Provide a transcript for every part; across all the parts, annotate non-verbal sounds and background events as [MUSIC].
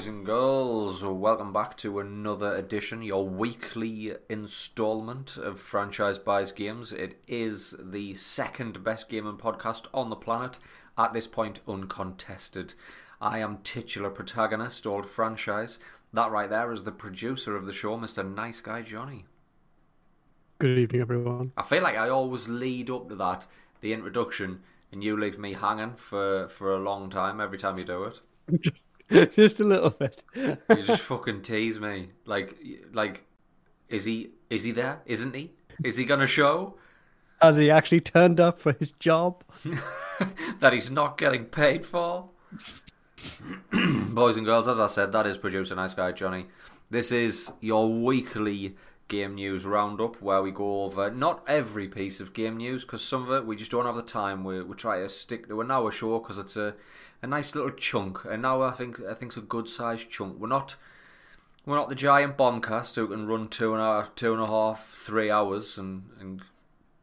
boys and girls. Welcome back to another edition, your weekly installment of Franchise Buys Games. It is the second best gaming podcast on the planet, at this point, uncontested. I am titular protagonist, old franchise. That right there is the producer of the show, Mr. Nice Guy Johnny. Good evening, everyone. I feel like I always lead up to that, the introduction, and you leave me hanging for, for a long time every time you do it. [LAUGHS] [LAUGHS] Just a little bit. You just [LAUGHS] fucking tease me. Like, like, is he? Is he there? Isn't he? Is he gonna show Has he actually turned up for his job? [LAUGHS] that he's not getting paid for? [CLEARS THROAT] Boys and girls, as I said, that is producer nice guy Johnny. This is your weekly game news roundup where we go over not every piece of game news because some of it we just don't have the time. We we try to stick to an hour show because it's a a nice little chunk. and now I think, I think it's a good sized chunk. We're not, we're not the giant bombcast who can run two and a half, two and a half, three hours and and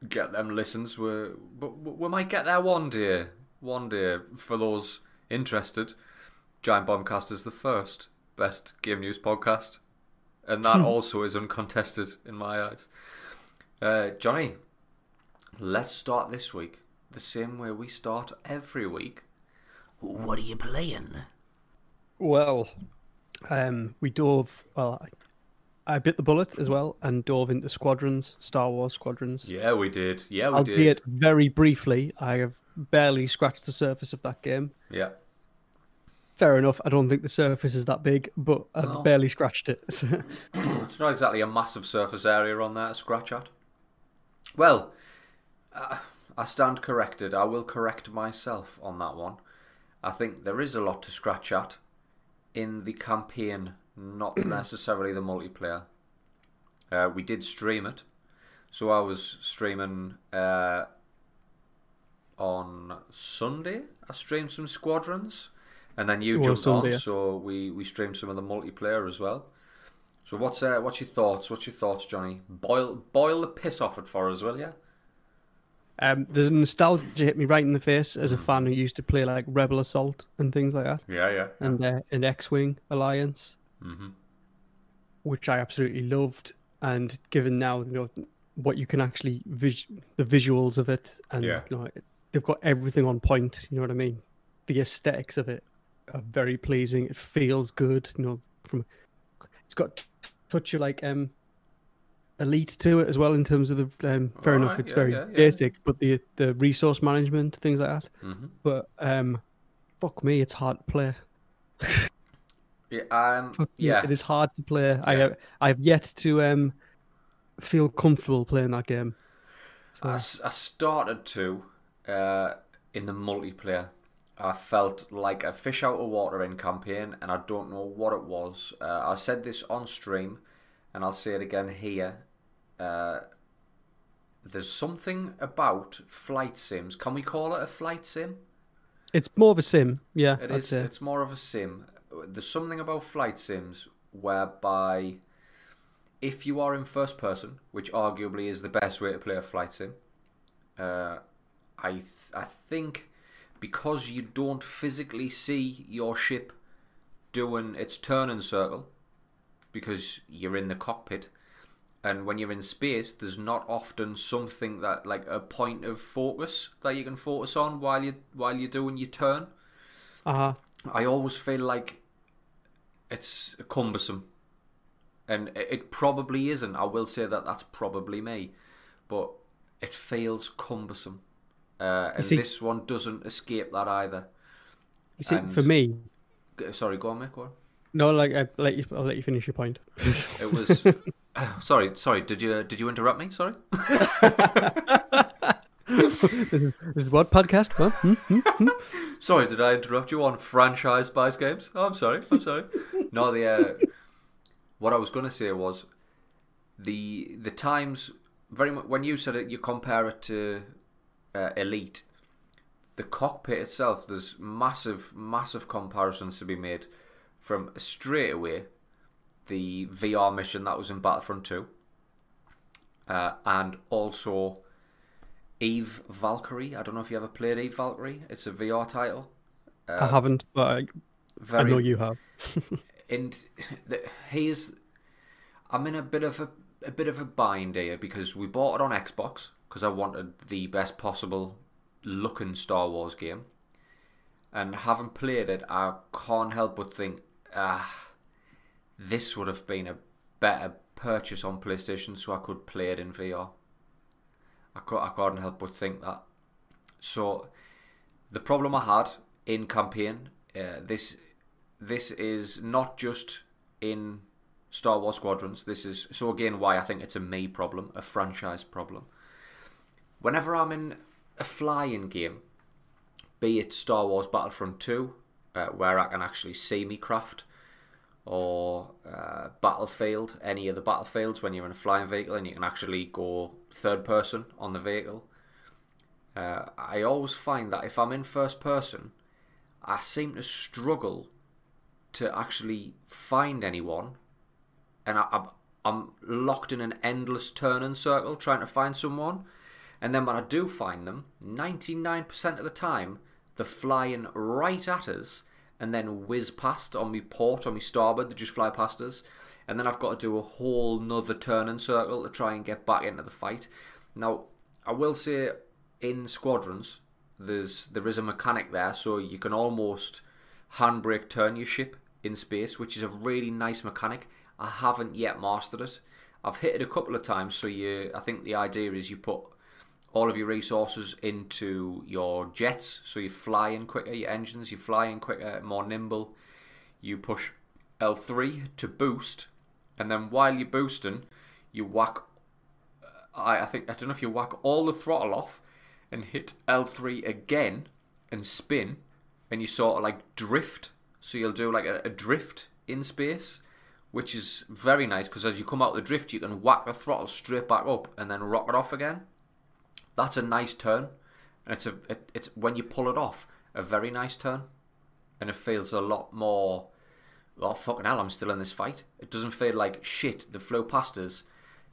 get them listens. We're, but we might get there one day. One day for those interested. Giant Bombcast is the first best game news podcast, and that [LAUGHS] also is uncontested in my eyes. Uh, Johnny, let's start this week the same way we start every week what are you playing? Well, um, we dove. Well, I, I bit the bullet as well and dove into Squadrons, Star Wars Squadrons. Yeah, we did. Yeah, we did. Albeit did. very briefly, I have barely scratched the surface of that game. Yeah. Fair enough. I don't think the surface is that big, but I've No. barely scratched it. [LAUGHS] [CLEARS THROAT] it's not exactly a massive surface area on that scratch at. Well, uh, I stand corrected. I will correct myself on that one. I think there is a lot to scratch at in the campaign, not [CLEARS THROAT] necessarily the multiplayer. Uh, we did stream it, so I was streaming uh, on Sunday. I streamed some squadrons, and then you jumped Sunday, on, so we, we streamed some of the multiplayer as well. So what's uh, what's your thoughts? What's your thoughts, Johnny? Boil boil the piss off it for us, will ya? Um, there's a nostalgia hit me right in the face as a fan who used to play like Rebel Assault and things like that, Yeah, yeah. and uh, an X-wing Alliance. hmm which I absolutely loved. And given now, you know, what you can actually vis- the visuals of it, and Yeah. you know, they've got everything on point. You know what I mean? The aesthetics of it are very pleasing. It feels good. You know, from it's got touch of like um elite to it as well in terms of the um, fair enough. Alright, It's yeah, very yeah, yeah. basic, but the the resource management things like that. hmm But um, fuck me, it's hard to play. [LAUGHS] Yeah, um, Fuck me, it is hard to play. I have I have yet to um feel comfortable playing that game. So, I, I started to uh, in the multiplayer. I felt like a fish out of water in campaign, and I don't know what it was. Uh, I said this on stream, and I'll say it again here. Uh, there's something about flight sims. Can we call it a flight sim? it's more of a sim, yeah. It I'd is. say. It's more of a sim. There's something about flight sims whereby, if you are in first person, which arguably is the best way to play a flight sim, uh, I th- I think because you don't physically see your ship doing its turning circle, because you're in the cockpit, and when you're in space, there's not often something that like a point of focus that you can focus on while you while you're doing your turn. Uh-huh. I always feel like it's cumbersome, and it probably isn't. I will say that that's probably me, but it feels cumbersome, uh, and see- this one doesn't escape that either. You see, And- for me, Sorry, go on, Mick. Go on. no, like I let you, I'll let you finish your point. It was. [LAUGHS] [SIGHS] sorry, sorry. Did you did you interrupt me? Sorry. this, [LAUGHS] is, this is what podcast? Huh? Hmm? Hmm? Hmm? Sorry, did I interrupt you on franchise buys games? Oh, I'm sorry. I'm sorry. no, the uh, what I was going to say was the the times very much when you said it, you compare it to uh, Elite. The cockpit itself, there's massive, massive comparisons to be made from straight away the VR mission that was in Battlefront 2, uh, and also Eve Valkyrie. I don't know if you ever played Eve Valkyrie. It's a VR title. I haven't, but I, very. I know you have. [LAUGHS] and the, he's I'm in a bit of a a bit of a bind here because we bought it on Xbox because I wanted the best possible looking Star Wars game, and having played it, I can't help but think, ah, this would have been a better purchase on PlayStation, so I could play it in VR. I, could, I couldn't help but think that. So, the problem I had in campaign, uh, this this is not just in Star Wars Squadrons. This is so again why I think it's a me problem, a franchise problem. Whenever I'm in a flying game, be it Star Wars Battlefront 2, uh, where I can actually see me craft, or uh, Battlefield, any of the Battlefields when you're in a flying vehicle and you can actually go third person on the vehicle. Uh, I always find that if I'm in first person, I seem to struggle to actually find anyone, and I, I'm, I'm locked in an endless turning circle trying to find someone. And then when I do find them, 99% of the time, they're flying right at us and then whiz past on me port, on me starboard, they just fly past us. And then I've got to do a whole nother turning circle to try and get back into the fight. Now, I will say in squadrons, there's there is a mechanic there, so you can almost handbrake turn your ship in space, which is a really nice mechanic. I haven't yet mastered it. I've hit it a couple of times, so you I think the idea is you put all of your resources into your jets, so you're flying quicker, your engines, you're flying quicker, more nimble. You push L3 to boost, and then while you're boosting, you whack. I, I think I don't know if you whack all the throttle off and hit L3 again and spin, and you sort of like drift. So you'll do like a, a drift in space, which is very nice because as you come out the drift, you can whack the throttle straight back up and then rock it off again. That's a nice turn, and it's a it, it's when you pull it off a very nice turn, and it feels a lot more. Oh fucking hell! I'm still in this fight. It doesn't feel like shit. The flow past us.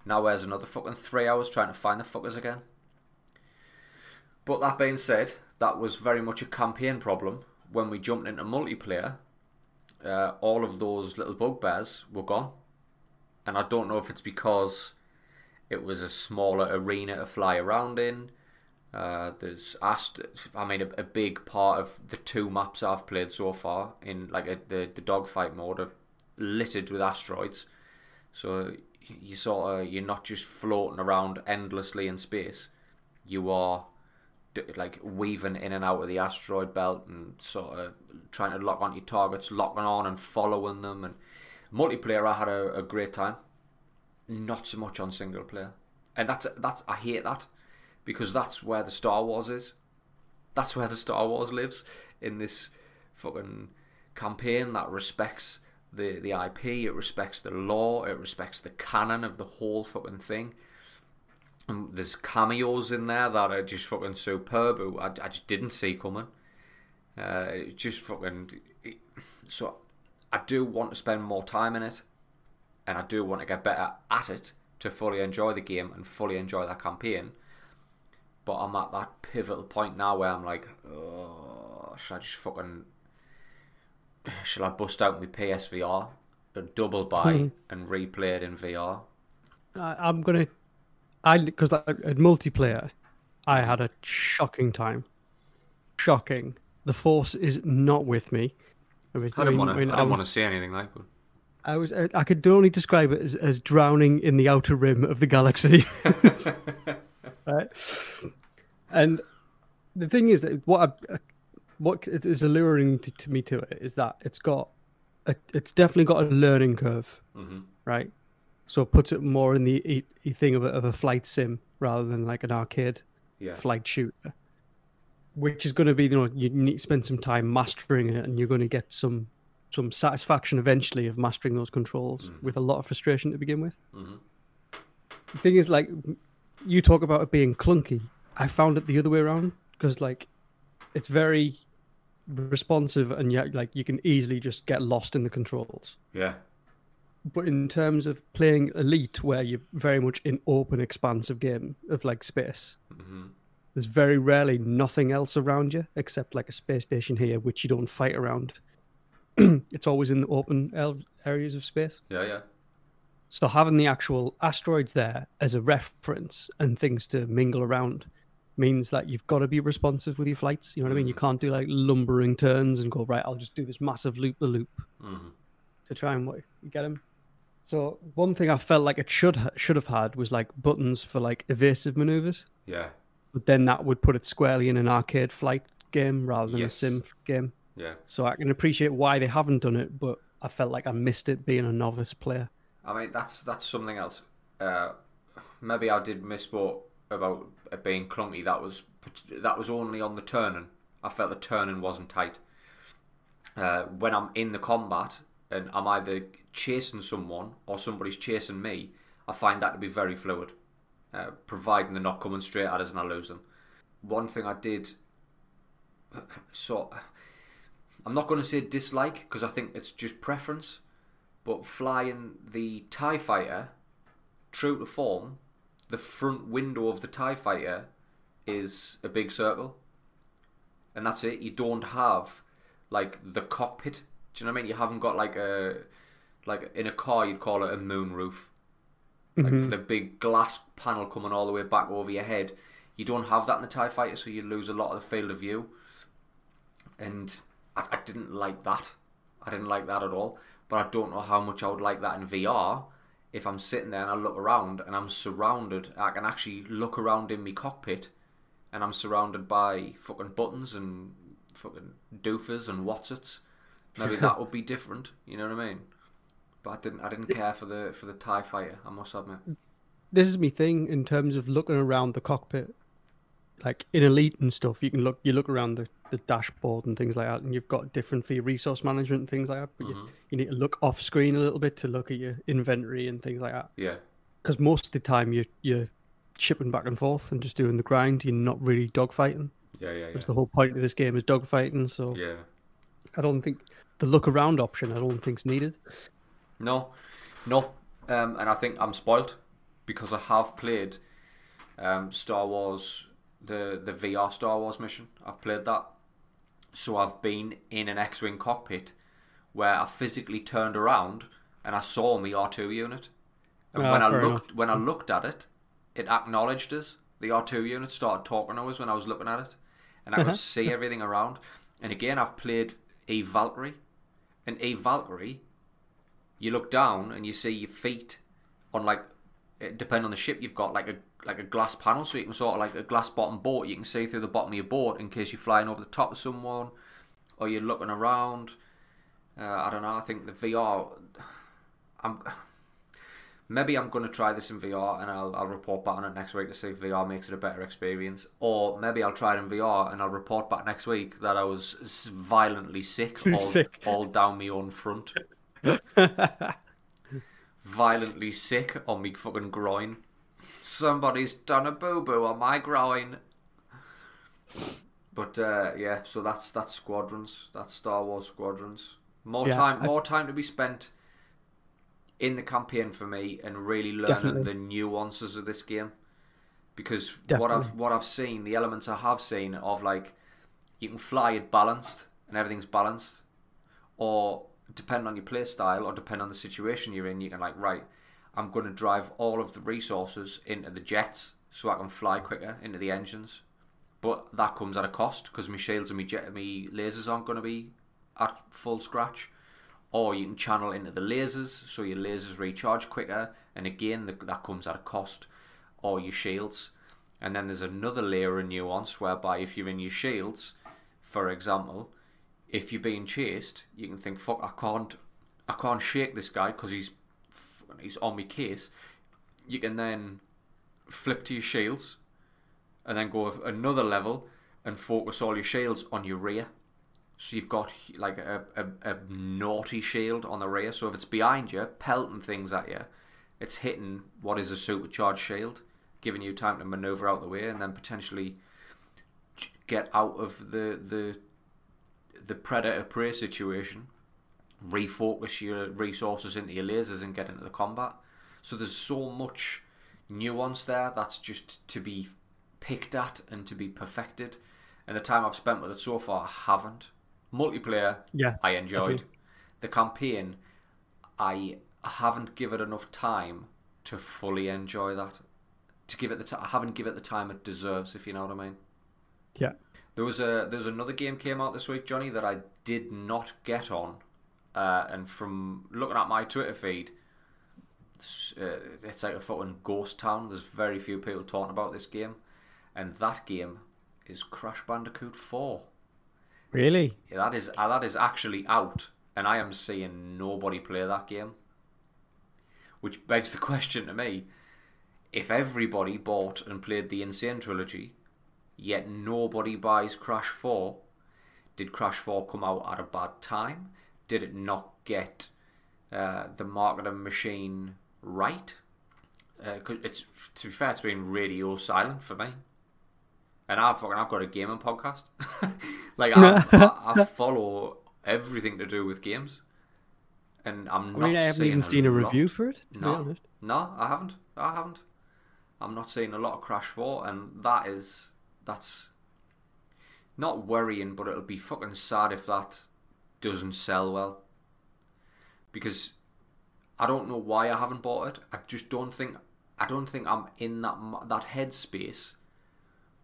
Now where's another fucking three hours trying to find the fuckers again. But that being said, that was very much a campaign problem. When we jumped into multiplayer, uh, all of those little bugbears were gone, and I don't know if it's because it was a smaller arena to fly around in. Uh, there's ast- I mean, a, a, big part of the two maps I've played so far in like a, the the dogfight mode are littered with asteroids. So you sort of you're not just floating around endlessly in space. You are like weaving in and out of the asteroid belt and sort of trying to lock onto your targets, locking on and following them. And multiplayer, I had a, a great time not so much on single player, and that's that's I hate that because that's where the Star Wars is. That's where the Star Wars lives in this fucking campaign that respects the the IP, it respects the law, it respects the canon of the whole fucking thing. And there's cameos in there that are just fucking superb. I, I just didn't see coming. Uh, just fucking. So I do want to spend more time in it and I do want to get better at it to fully enjoy the game and fully enjoy that campaign. But I'm at that pivotal point now where I'm like, oh, should I just fucking, [SIGHS] should I bust out my PSVR, a double buy, hmm. and replay it in VR? I'm gonna, I because like, at multiplayer, I had a shocking time. Shocking. The force is not with me. I, mean, I didn't want to. I, didn't want to see anything like it. I was I could only describe it as, as drowning in the outer rim of the galaxy. [LAUGHS] right? And the thing is that what I, what is alluring to, to, me to it is that it's got a, it's definitely got a learning curve, mm-hmm. right? So it puts it more in the thing of a, of a flight sim rather than like an arcade yeah. flight shooter, which is going to be you know you need to spend some time mastering it and you're going to get some some satisfaction eventually of mastering those controls mm-hmm. with a lot of frustration to begin with. Mm-hmm. The thing is, like, you talk about it being clunky. I found it the other way around because, like, it's very responsive and yet, like, you can easily just get lost in the controls. Yeah. But in terms of playing Elite, where you're very much in open, expansive game of like space, mm-hmm. there's very rarely nothing else around you except like a space station here, which you don't fight around [CLEARS THROAT] it's always in the open areas of space. Yeah, yeah. So having the actual asteroids there as a reference and things to mingle around means that you've got to be responsive with your flights. You know what I mean? You can't do like lumbering turns and go right. I'll just do this massive loop the loop hmm to try and what you get them. So one thing I felt like it should ha- should have had was like buttons for like evasive maneuvers, Yeah, but then that would put it squarely in an arcade flight game rather than Yes. a sim game. Yeah. So I can appreciate why they haven't done it, but I felt like I missed it being a novice player. I mean, that's that's something else. Uh, maybe I did miss what about it being clunky. That was that was only on the turning. I felt the turning wasn't tight. Uh, when I'm in the combat and I'm either chasing someone or somebody's chasing me, I find that to be very fluid, uh, providing they're not coming straight at us and I lose them. One thing I did, so I'm not going to say dislike because I think it's just preference but flying the TIE fighter true to form, the front window of the TIE fighter is a big circle. And that's it. You don't have like the cockpit. Do you know what I mean? You haven't got like a like in a car you'd call it a moon roof. Like mm-hmm. the big glass panel coming all the way back over your head. You don't have that in the TIE fighter, so you lose a lot of the field of view. And I, I didn't like that. I didn't like that at all. But I don't know how much I would like that in VR. If I'm sitting there and I look around and I'm surrounded, I can actually look around in my cockpit and I'm surrounded by fucking buttons and fucking doofers and whatsits. Maybe that would be [LAUGHS] different. You know what I mean? But I didn't. I didn't care for the for the Tie Fighter. I must admit. This is my thing in terms of looking around the cockpit. Like in Elite and stuff, you can look you look around the, the dashboard and things like that, and you've got different for your resource management and things like that. But you, you need to look off screen a little bit to look at your inventory and things like that. Yeah. Because most of the time you you're shipping back and forth and just doing the grind. You're not really dogfighting. Yeah. Yeah. Yeah. Because the whole point of this game is dogfighting. So Yeah. I don't think the look around option I don't think's needed. No, no, um, and I think I'm spoiled because I have played um, Star Wars, the the VR Star Wars mission. I've played that, so I've been in an X-wing cockpit where I physically turned around and I saw my R2 unit, and Ah, when I looked when I looked at it, it acknowledged us. The R2 unit started talking to us when I was looking at it, and I could [LAUGHS] see everything around. And again, I've played a Valkyrie, and a Valkyrie you look down and you see your feet on like it depending on the ship you've got like a like a glass panel so you can sort of like a glass bottom boat you can see through the bottom of your boat in case you're flying over the top of someone or you're looking around uh, I don't know I think the VR I'm maybe I'm going to try this in VR and I'll, I'll report back on it next week to see if VR makes it a better experience or maybe I'll try it in VR and I'll report back next week that I was violently sick [LAUGHS] all, Sick. all down my own front [LAUGHS] violently sick on me fucking groin. Somebody's done a boo boo on my groin. But uh, yeah, so that's that's squadrons. That's Star Wars squadrons. More Yeah, time, I- more time to be spent in the campaign for me and really learning Definitely. the nuances of this game. Because what I've what I've seen, the elements I have seen of like you can fly it balanced and everything's balanced, or depending on your play style or depending on the situation you're in, you can like right, I'm going to drive all of the resources into the jets so I can fly quicker into the engines, but that comes at a cost because my shields and my jet, my lasers aren't going to be at full scratch. Or you can channel into the lasers so your lasers recharge quicker, and again that comes at a cost. Or your shields, and then there's another layer of nuance whereby if you're in your shields, for example, if you're being chased, you can think, "Fuck, I can't, I can't shake this guy because he's, he's on me case." You can then flip to your shields, and then go another level and focus all your shields on your rear. So you've got like a, a, a naughty shield on the rear. So if it's behind you, pelting things at you, it's hitting what is a supercharged shield, giving you time to maneuver out the way and then potentially get out of the the the predator prey situation, refocus your resources into your lasers and get into the combat. So there's so much nuance there that's just to be picked at and to be perfected. And the time I've spent with it so far, I haven't. Multiplayer, Yeah, I enjoyed. the campaign, I haven't given it enough time to fully enjoy that. To give it the t- I haven't given it the time it deserves, if you know what I mean. Yeah. There was a there was another game came out this week, Johnny, that I did not get on, uh, and from looking at my Twitter feed, it's, uh, it's like a fucking ghost town. There's very few people talking about this game, and that game is Crash Bandicoot Four. Really? Yeah, that is uh, that is actually out, and I am seeing nobody play that game. Which begs the [LAUGHS] question to me: if everybody bought and played the N. Sane trilogy, yet nobody buys Crash Four, did Crash Four come out at a bad time? Did it not get uh, the marketing machine right? Uh, it's to be fair, it's been radio silent for me. And I've fucking I've got a gaming podcast. [LAUGHS] like I, [LAUGHS] I, I follow everything to do with games, and I'm I not. mean, I haven't seeing even seen a lot. review for it. No, no, I haven't. I haven't. I'm not seeing a lot of Crash Four, and that is that's not worrying, but it'll be fucking sad if that doesn't sell well. Because I don't know why I haven't bought it. I just don't think I don't think I'm in that that headspace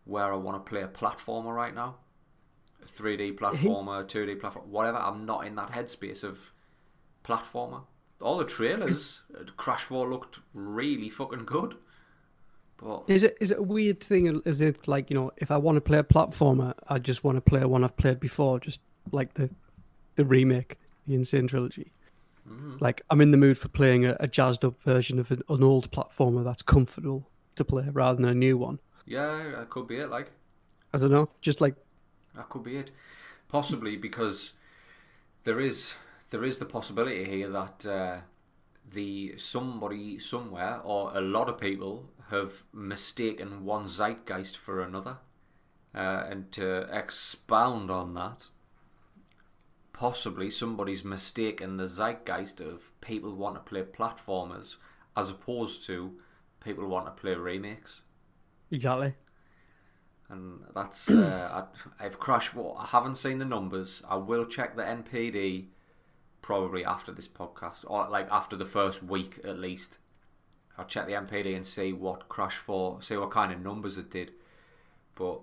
where I want to play a platformer right now. A 3D [LAUGHS] platformer, 2D platform, whatever. I'm not in that headspace of platformer. All the trailers, uh, Crash 4 looked really fucking good. But Is it is it a weird thing? Is it like you know, if I want to play a platformer, I just want to play one I've played before, just like the the remake, the N. Sane Trilogy. Like I'm in the mood for playing a, a jazzed up version of an, an old platformer that's comfortable to play rather than a new one. yeah, that could be it. Like I don't know, just like that could be it. Possibly because there is there is the possibility here that uh, the somebody somewhere or a lot of people have mistaken one zeitgeist for another, uh, and to expound on that. Possibly somebody's mistaken the zeitgeist of people want to play platformers as opposed to people want to play remakes exactly. and that's uh, [COUGHS] I, I've crashed. Well, I haven't seen the numbers. I will check the NPD probably after this podcast, or like after the first week at least. I'll check the NPD and see what Crash Four, see what kind of numbers it did. But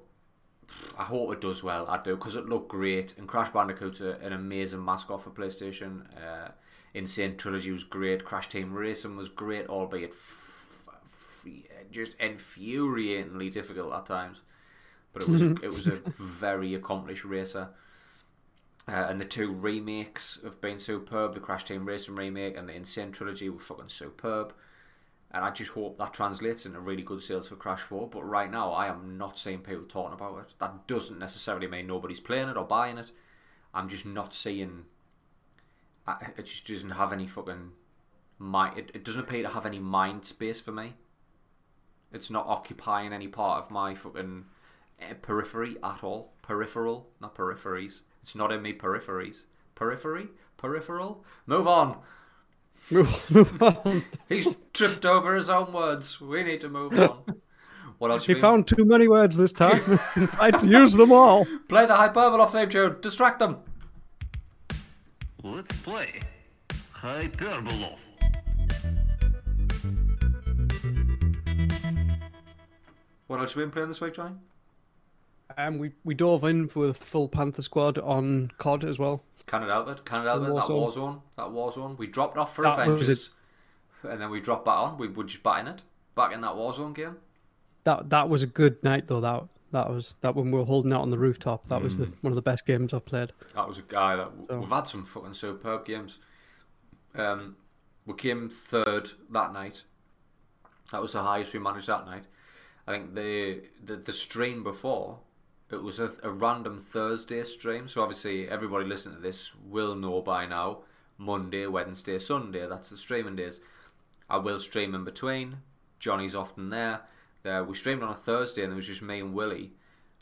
I hope it does well. I do because it looked great, and Crash Bandicoot's a, an amazing mascot for PlayStation. Uh, N. Sane Trilogy was great. Crash Team Racing was great, albeit f- f- just infuriatingly difficult at times. But it was a, it was a [LAUGHS] very accomplished racer. Uh, and the two remakes have been superb. The Crash Team Racing remake and the N. Sane Trilogy were fucking superb. And I just hope that translates into really good sales for Crash 4. But right now, I am not seeing people talking about it. That doesn't necessarily mean nobody's playing it or buying it. I'm just not seeing. It just doesn't have any fucking mind. It, it doesn't appear to have any mind space for me. It's not occupying any part of my fucking eh, periphery at all. Peripheral, not peripheries. It's not in me peripheries. Periphery? Peripheral? Move on. Move, move on. He's tripped over his own words. We need to move on. What else? He you been- found too many words this time. [LAUGHS] I'd use them all. Play the hyperbole theme tune. Distract them. Let's play Hyperbolov. What else you been playing this week, Johnny? Um, we we dove in for with full Panther Squad on COD as well. Canada Outlet, Canada Outlet, that Warzone. Warzone, that Warzone. We dropped off for That was Avengers, and then we dropped back on. We were just back in it, back in that Warzone game. That that was a good night though. That that was that when we were holding out on the rooftop. That was Mm. the one of the best games I've played. That was a guy that So- we've had some fucking superb games. Um, we came third that night. That was the highest we managed that night. I think the the, the stream before it was a, a random Thursday stream. So obviously everybody listening to this will know by now. Monday, Wednesday, Sunday. That's the streaming days. I will stream in between. Johnny's often there. There we streamed on a Thursday and it was just me and Willie.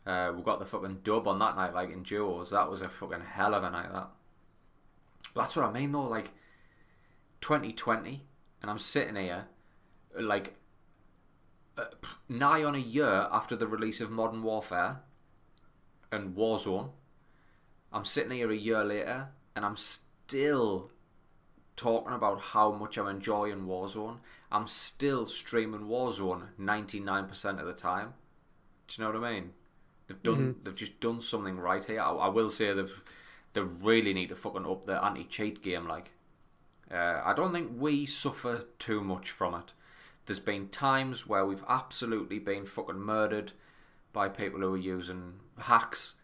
Uh, we got the fucking dub on that night, like in duos. That was a fucking hell of a night. That. But that's what I mean, though. Like, 2020, and I'm sitting here, like, uh, nigh on a year after the release of Modern Warfare and Warzone. I'm sitting here a year later, and I'm still talking about how much I'm enjoying Warzone. I'm still streaming Warzone 99% of the time. Do you know what I mean? They've done. They've just done something right here. I, I will say they've. They really need to fucking up the anti-cheat game. Like, uh, I don't think we suffer too much from it. There's been times where we've absolutely been fucking murdered by people who are using hacks,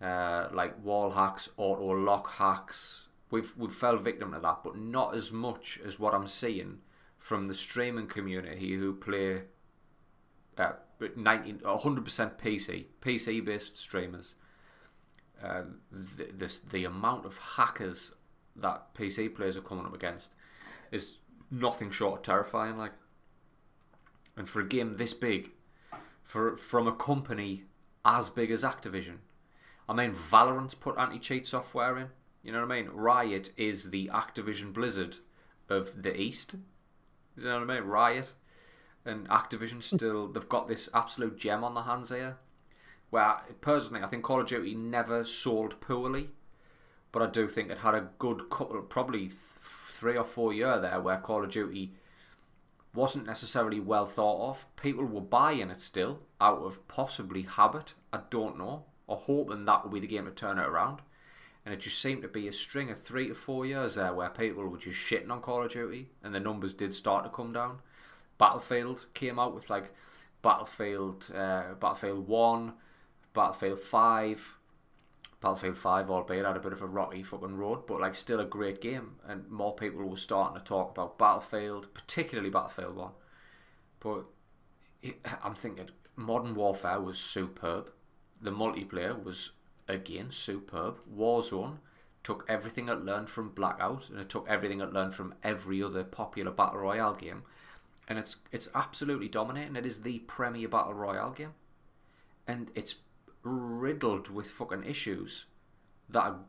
uh, like wall hacks, auto lock hacks. We've we've fell victim to that, but not as much as what I'm seeing from the streaming community who play uh, 90, 100% PC, PC based streamers. Uh, the, this, the amount of hackers that PC players are coming up against is nothing short of terrifying. Like, and for a game this big, for from a company as big as Activision, I mean, Valorant's put anti-cheat software in. You know what I mean? Riot is the Activision Blizzard of the East. You know what I mean? Riot and Activision [LAUGHS] still they've got this absolute gem on their hands here. Where personally, I think Call of Duty never sold poorly, but I do think it had a good couple, probably th- three or four year there where Call of Duty wasn't necessarily well thought of. People were buying it still out of possibly habit, I don't know, or hoping that would be the game to turn it around. And it just seemed to be a string of three to four years there where people were just shitting on Call of Duty and the numbers did start to come down. Battlefield came out with like Battlefield, uh, Battlefield 1, Battlefield 5, Battlefield 5, albeit had a bit of a rocky fucking road, but like still a great game. And more people were starting to talk about Battlefield, particularly Battlefield 1. But I'm thinking Modern Warfare was superb. The multiplayer was, again, superb. Warzone took everything it learned from Blackout and it took everything it learned from every other popular Battle Royale game. And it's, it's absolutely dominating. It is the premier Battle Royale game. And it's riddled with fucking issues that are,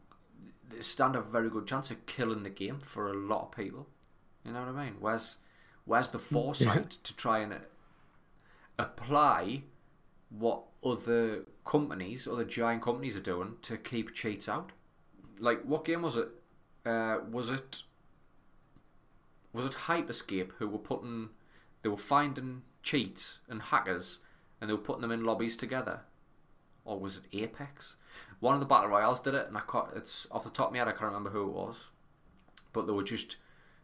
stand a very good chance of killing the game for a lot of people. You know what I mean? Where's where's the foresight to try and apply what other companies, other giant companies are doing to keep cheats out? Like, what game was it? Uh, was it was it Hyperscape who were putting they were finding cheats and hackers and they were putting them in lobbies together, or was it Apex? One of the battle royales did it, and I can't, it's off the top of my head I can't remember who it was, but they were just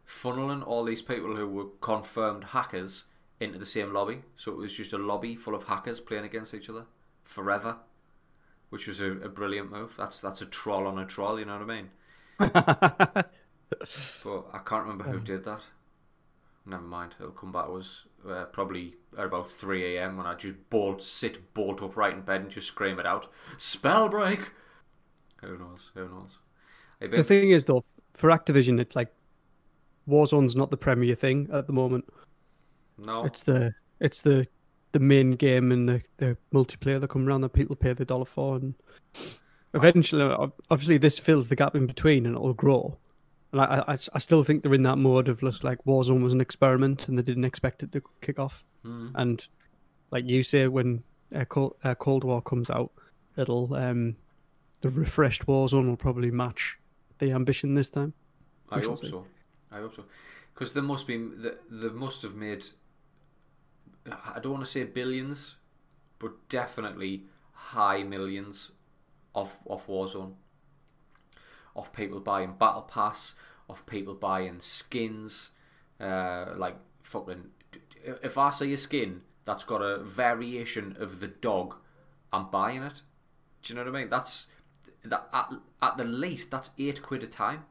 funneling all these people who were confirmed hackers into the same lobby. So it was just a lobby full of hackers playing against each other forever, which was a, a brilliant move. That's that's a troll on a troll, you know what I mean? [LAUGHS] But I can't remember who um, did that. Never mind, it'll come back to us uh, probably at about 3 a.m. when I just bolt, sit bolt upright in bed and just scream it out. Spellbreak! Who knows? Who knows? The thing is, though, for Activision, it's like Warzone's not the premier thing at the moment. no. It's the it's the the main game and the, the multiplayer that come around that people pay the dollar for, and eventually, obviously, this fills the gap in between, and it'll grow. And I, I, I still think they're in that mode of just like Warzone was an experiment, and they didn't expect it to kick off. Mm. And like you say, when uh, Cold, uh, Cold War comes out, it'll um the refreshed Warzone will probably match the ambition this time. I shall hope say. so. I hope so. Because there must be, they, they must have made, I don't want to say billions, but definitely high millions of, of Warzone. Of people buying Battle Pass, of people buying skins, uh, like fucking. If I see a skin that's got a variation of the dog, I'm buying it. Do you know what I mean? That's that at, at the least that's eight quid a time.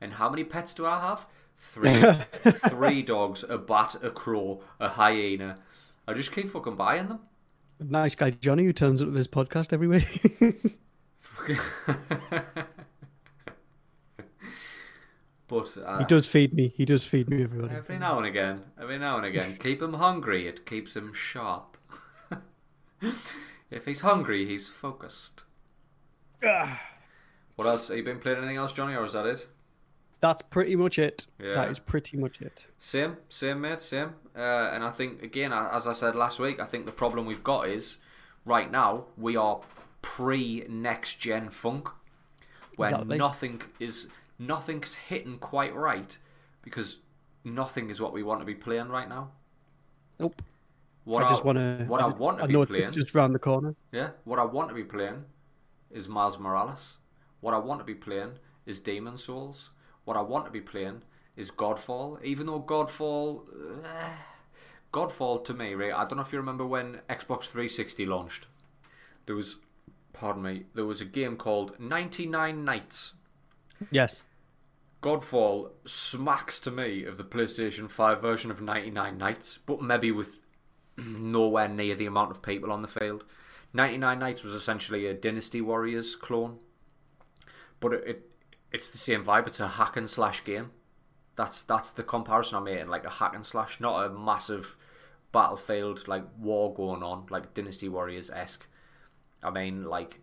And how many pets do I have? Three. [LAUGHS] Three dogs, a bat, a crow, a hyena. I just keep fucking buying them. Nice guy Johnny who turns up to this podcast every week. [LAUGHS] [LAUGHS] but uh, he does feed me. He does feed me everybody. every now and again, every now and again, keep him hungry. It keeps him sharp. [LAUGHS] if he's hungry, he's focused. What else? Have you been playing anything else, Johnny, or is that it? That's pretty much it. Yeah. That is pretty much it. Same, same, mate, same. Uh, and I think again, as I said last week, I think the problem we've got is right now we are pre next gen funk, where Exactly. nothing is nothing's hitting quite right because nothing is what we want to be playing right now. Nope. What I just want to. what I want to I be playing- just round the corner. Yeah, what I want to be playing is Miles Morales. What I want to be playing is Demon's Souls. What I want to be playing is Godfall. Even though Godfall, eh, Godfall to me, right? I don't know if you remember when Xbox 360 launched. There was, pardon me, there was a game called 99 Nights. Yes. Godfall smacks to me of the PlayStation 5 version of 99 Nights, but maybe with nowhere near the amount of people on the field. 99 Nights was essentially a Dynasty Warriors clone, but it, it it's the same vibe. It's a hack and slash game. That's that's the comparison I'm making, like a hack and slash, not a massive battlefield like war going on, like Dynasty Warriors esque. I mean, like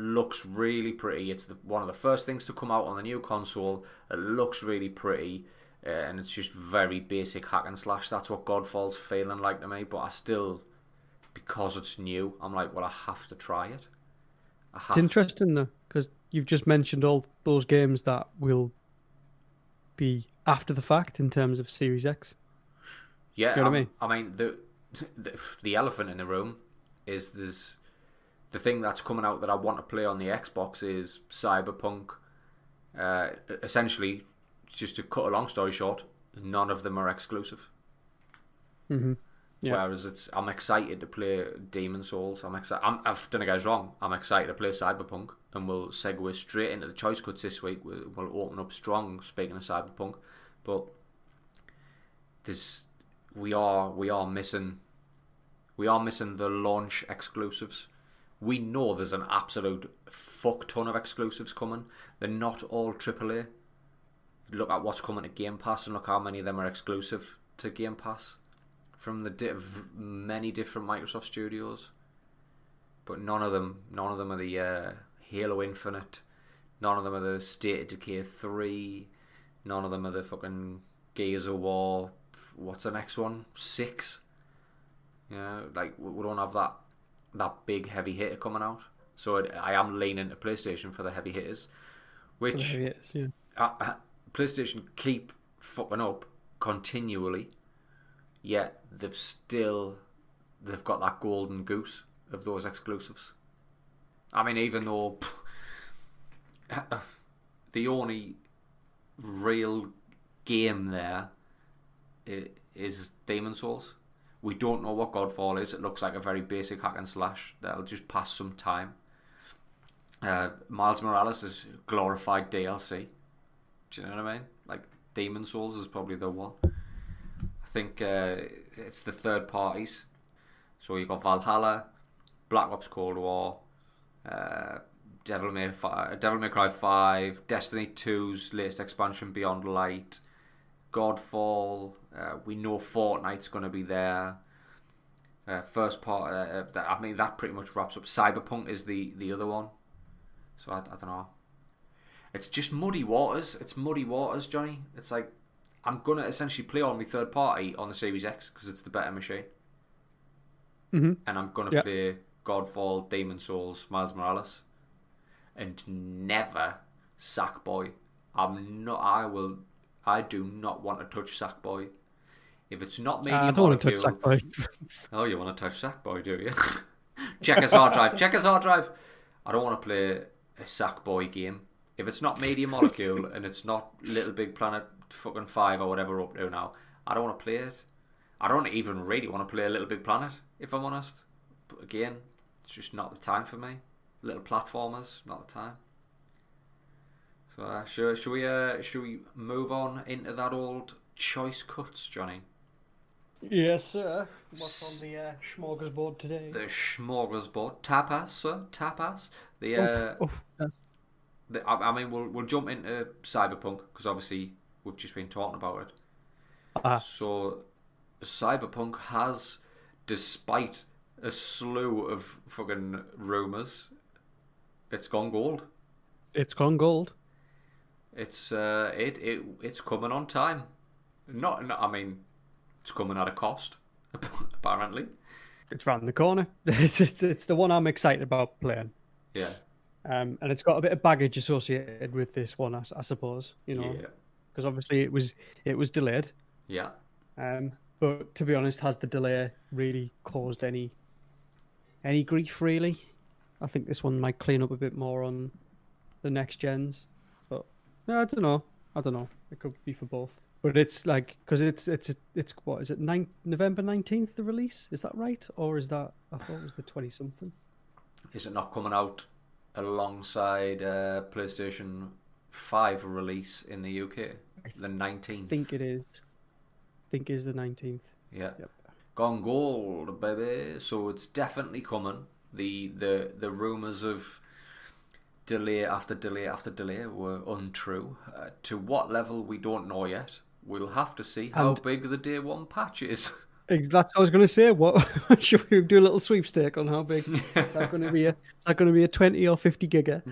looks really pretty. It's the, one of the first things to come out on the new console. It looks really pretty, uh, and it's just very basic hack and slash. That's what Godfall's feeling like to me. But I still, because it's new, I'm like, well, I have to try it. It's interesting though, because you've just mentioned all those games that will be after the fact in terms of Series X. Yeah, You know what I um, mean? I mean the, [LAUGHS] the the elephant in the room is there's the thing that's coming out that I want to play on the Xbox is Cyberpunk. Uh, essentially, just to cut a long story short, none of them are exclusive. Mm-hmm. Yeah. Whereas it's I'm excited to play Demon's Souls. I'm excited. I'm, I've done it guys wrong. I'm excited to play Cyberpunk, and we'll segue straight into the choice cuts this week. We'll, we'll open up strong. Speaking of Cyberpunk, but this we are we are missing we are missing the launch exclusives. We know there's an absolute fuck ton of exclusives coming. They're not all AAA. Look at what's coming to Game Pass and look how many of them are exclusive to Game Pass from the di- many different Microsoft studios. But none of them, none of them are the uh, Halo Infinite. None of them are the State of Decay three. None of them are the fucking Gears of War. What's the next one? Six. Yeah, like we don't have that that big heavy hitter coming out. So it, I am leaning to PlayStation for the heavy hitters, which it is, yeah. PlayStation keep fucking up continually, yet they've still they've got that golden goose of those exclusives. I mean, even though [LAUGHS] the only real game there is Demon's Souls. We don't know what Godfall is. It looks like a very basic hack and slash that'll just pass some time. Uh, Miles Morales is glorified DLC. Do you know what I mean? Like Demon's Souls is probably the one. I think uh, it's the third parties. So you've got Valhalla, Black Ops Cold War, uh, Devil May Fi- Devil May Cry Five, Destiny 2's latest expansion Beyond Light, Godfall. Uh, we know Fortnite's going to be there. Uh, first part, uh, that, I mean that pretty much wraps up. Cyberpunk is the the other one. So I, I don't know. It's just muddy waters. It's muddy waters, Johnny. It's like I'm gonna essentially play on my third party on the Series X because it's the better machine, Mhm. and I'm gonna Yeah. play Godfall, Demon's Souls, Miles Morales, and never Sackboy. I'm not. I will. I do not want to touch Sackboy. If it's not medium Ah, I don't want to touch molecule, Sackboy. [LAUGHS] Oh, you want to touch Sackboy, do you? [LAUGHS] Check his hard drive. Check his hard drive. I don't want to play a Sackboy game. If it's not Medium Molecule and it's not Little Big Planet fucking 5 or whatever up to now, I don't want to play it. I don't even really want to play a Little Big Planet, if I'm honest. But again, it's just not the time for me. Little platformers, not the time. So, uh, should, should we uh, should we move on into that old choice cuts, Johnny? Yes, sir. What's on the uh, smorgasbord today? The smorgasbord tapas, sir, tapas. The uh, Oof, oof, the, I, I mean, we'll we'll jump into cyberpunk because obviously we've just been talking about it. Ah, So, cyberpunk has, despite a slew of fucking rumors, it's gone gold. it's gone gold. It's uh, it it it's coming on time. Not, not I mean, it's coming at a cost, [LAUGHS] apparently. It's round the corner. [LAUGHS] It's, it's, it's the one I'm excited about playing. Yeah. um, and it's got a bit of baggage associated with this one, I suppose. You know, Yeah. because obviously it was it was delayed. Yeah. Um, but to be honest, has the delay really caused any any grief? Really, I think this one might clean up a bit more on the next gens. But no, I don't know. I don't know. It could be for both. But it's like because it's it's it's what is it? Nine, November nineteenth the release. Is that right, or is that I thought it was the twenty something? Is it not coming out alongside uh, PlayStation 5 release in the UK? The 19th. I think it is. I think it is the nineteenth. Yeah. Yep. Gone gold, baby. So it's definitely coming. The the the rumours of delay after delay after delay were untrue. Uh, to what level we don't know yet. We'll have to see how And- big the day one patch is. [LAUGHS] Ex- That's what I was going to say. What [LAUGHS] should we do a little sweepstake on how big? Is that going to be a? Is that going to be a twenty or fifty giga?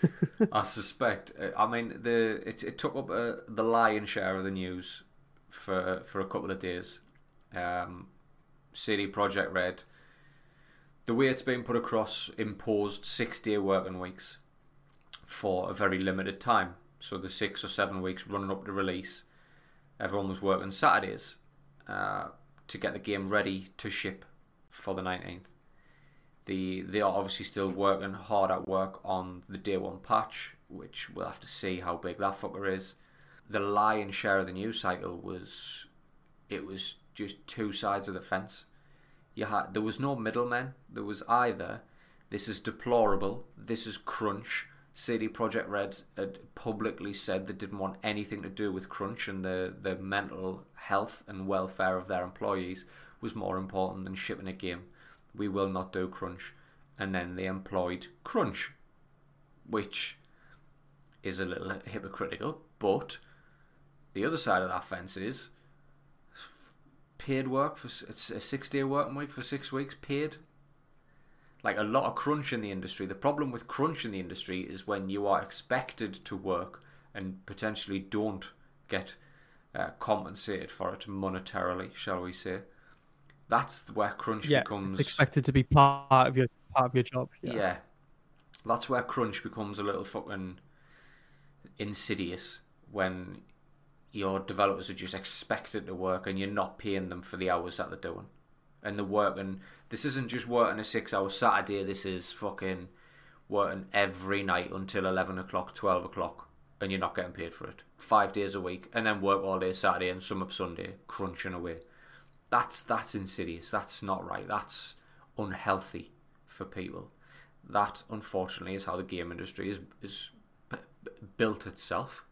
[LAUGHS] I suspect. uh, I mean, the it, it took up uh, the lion's share of the news for for a couple of days. Um, CD Projekt Red, the way it's been put across, imposed six day working weeks for a very limited time. So the six or seven weeks running up to release, everyone was working Saturdays uh, to get the game ready to ship for the nineteenth the they are obviously still working hard at work on the day one patch, which we'll have to see how big that fucker is. The lion's share of the news cycle was it was just two sides of the fence. You had there was no middlemen. There was either this is deplorable, this is crunch. CD Projekt Red had publicly said they didn't want anything to do with crunch and the, the mental health and welfare of their employees was more important than shipping a game. We will not do crunch. And then they employed crunch which is a little hypocritical but the other side of that fence is paid work for a six day working week for six weeks paid like a lot of crunch in the industry the problem with crunch in the industry is when you are expected to work and potentially don't get uh, compensated for it monetarily shall we say that's where crunch Yeah, becomes it's expected to be part of your part of your job. yeah. That's where crunch becomes a little fucking insidious when your developers are just expected to work and you're not paying them for the hours that they're doing. And the work and this isn't just working a six hour Saturday, this is fucking working every night until eleven o'clock, twelve o'clock, and you're not getting paid for it. Five days a week, and then work all day Saturday and some of Sunday, crunching away. That's that's insidious. That's not right. That's unhealthy for people. That unfortunately is how the game industry is is built itself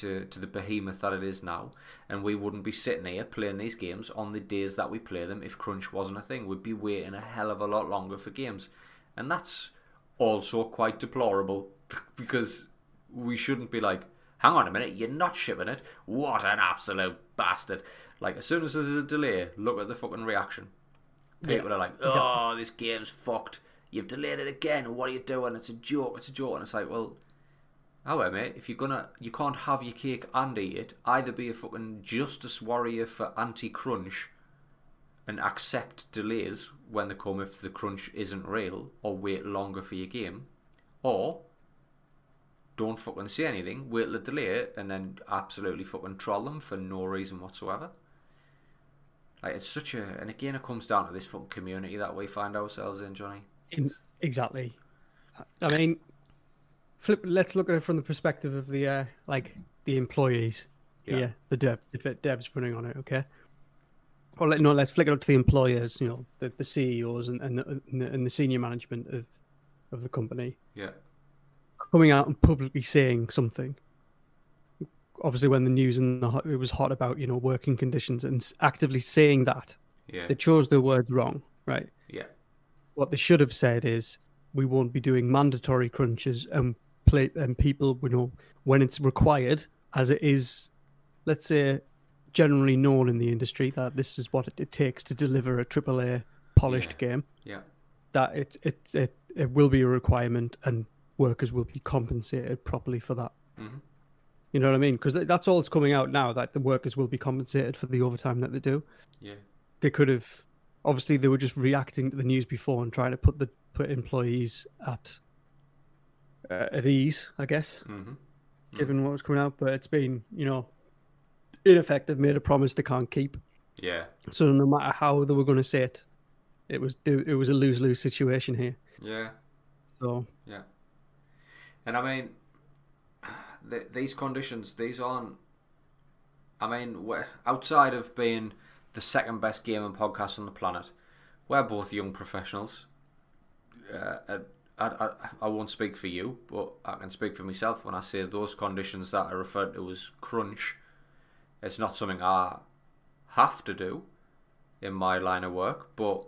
to to the behemoth that it is now. And we wouldn't be sitting here playing these games on the days that we play them if crunch wasn't a thing. We'd be waiting a hell of a lot longer for games, and that's also quite deplorable [LAUGHS] because we shouldn't be like, hang on a minute, you're not shipping it. What an absolute bastard! Like as soon as there's a delay, look at the fucking reaction. People Yeah. are like, oh, this game's fucked. You've delayed it again. What are you doing? It's a joke. It's a joke. And it's like, well, however, mate, if you're gonna, you can't have your cake and eat it. Either be a fucking justice warrior for anti-crunch and accept delays when they come if the crunch isn't real, or wait longer for your game, or don't fucking say anything, wait the delay and then absolutely fucking troll them for no reason whatsoever. Like it's such a, and again, it comes down to this fucking community that we find ourselves in, Johnny. Exactly. I mean, flip. Let's look at it from the perspective of the uh, like the employees. Yeah. Yeah, the dev, the devs running on it. Okay. Or let, no, let's flick it up to the employers. You know, the, the CEOs and and the, and the senior management of of the company Yeah, coming out and publicly saying something. Obviously, when the news and the, it was hot about you know working conditions and actively saying that yeah, they chose their words wrong. Right. yeah, what they should have said is we won't be doing mandatory crunches and play and people you know when it's required as it is let's say generally known in the industry that this is what it, takes to deliver a AAA polished Yeah. game yeah, that it, it it it will be a requirement and workers will be compensated properly for that. Mhm. you know what i mean? Because that's all that's coming out now that the workers will be compensated for the overtime that they do. Yeah, they could have obviously they were just reacting to the news before and trying to put the put employees at at ease, I guess, hmm given what was coming out. But it's been, you know, in effect, they've made a promise they can't keep. Yeah, So no matter how they were going to say it, it was it was a lose lose situation here. yeah. So Yeah. And I mean, [SIGHS] th- these conditions, these aren't. I mean, we're, outside of being the second best gaming podcast on the planet, we're both young professionals. Uh, I, I, I won't speak for you, but I can speak for myself when I say those conditions that I referred to as crunch. It's not something I have to do in my line of work, but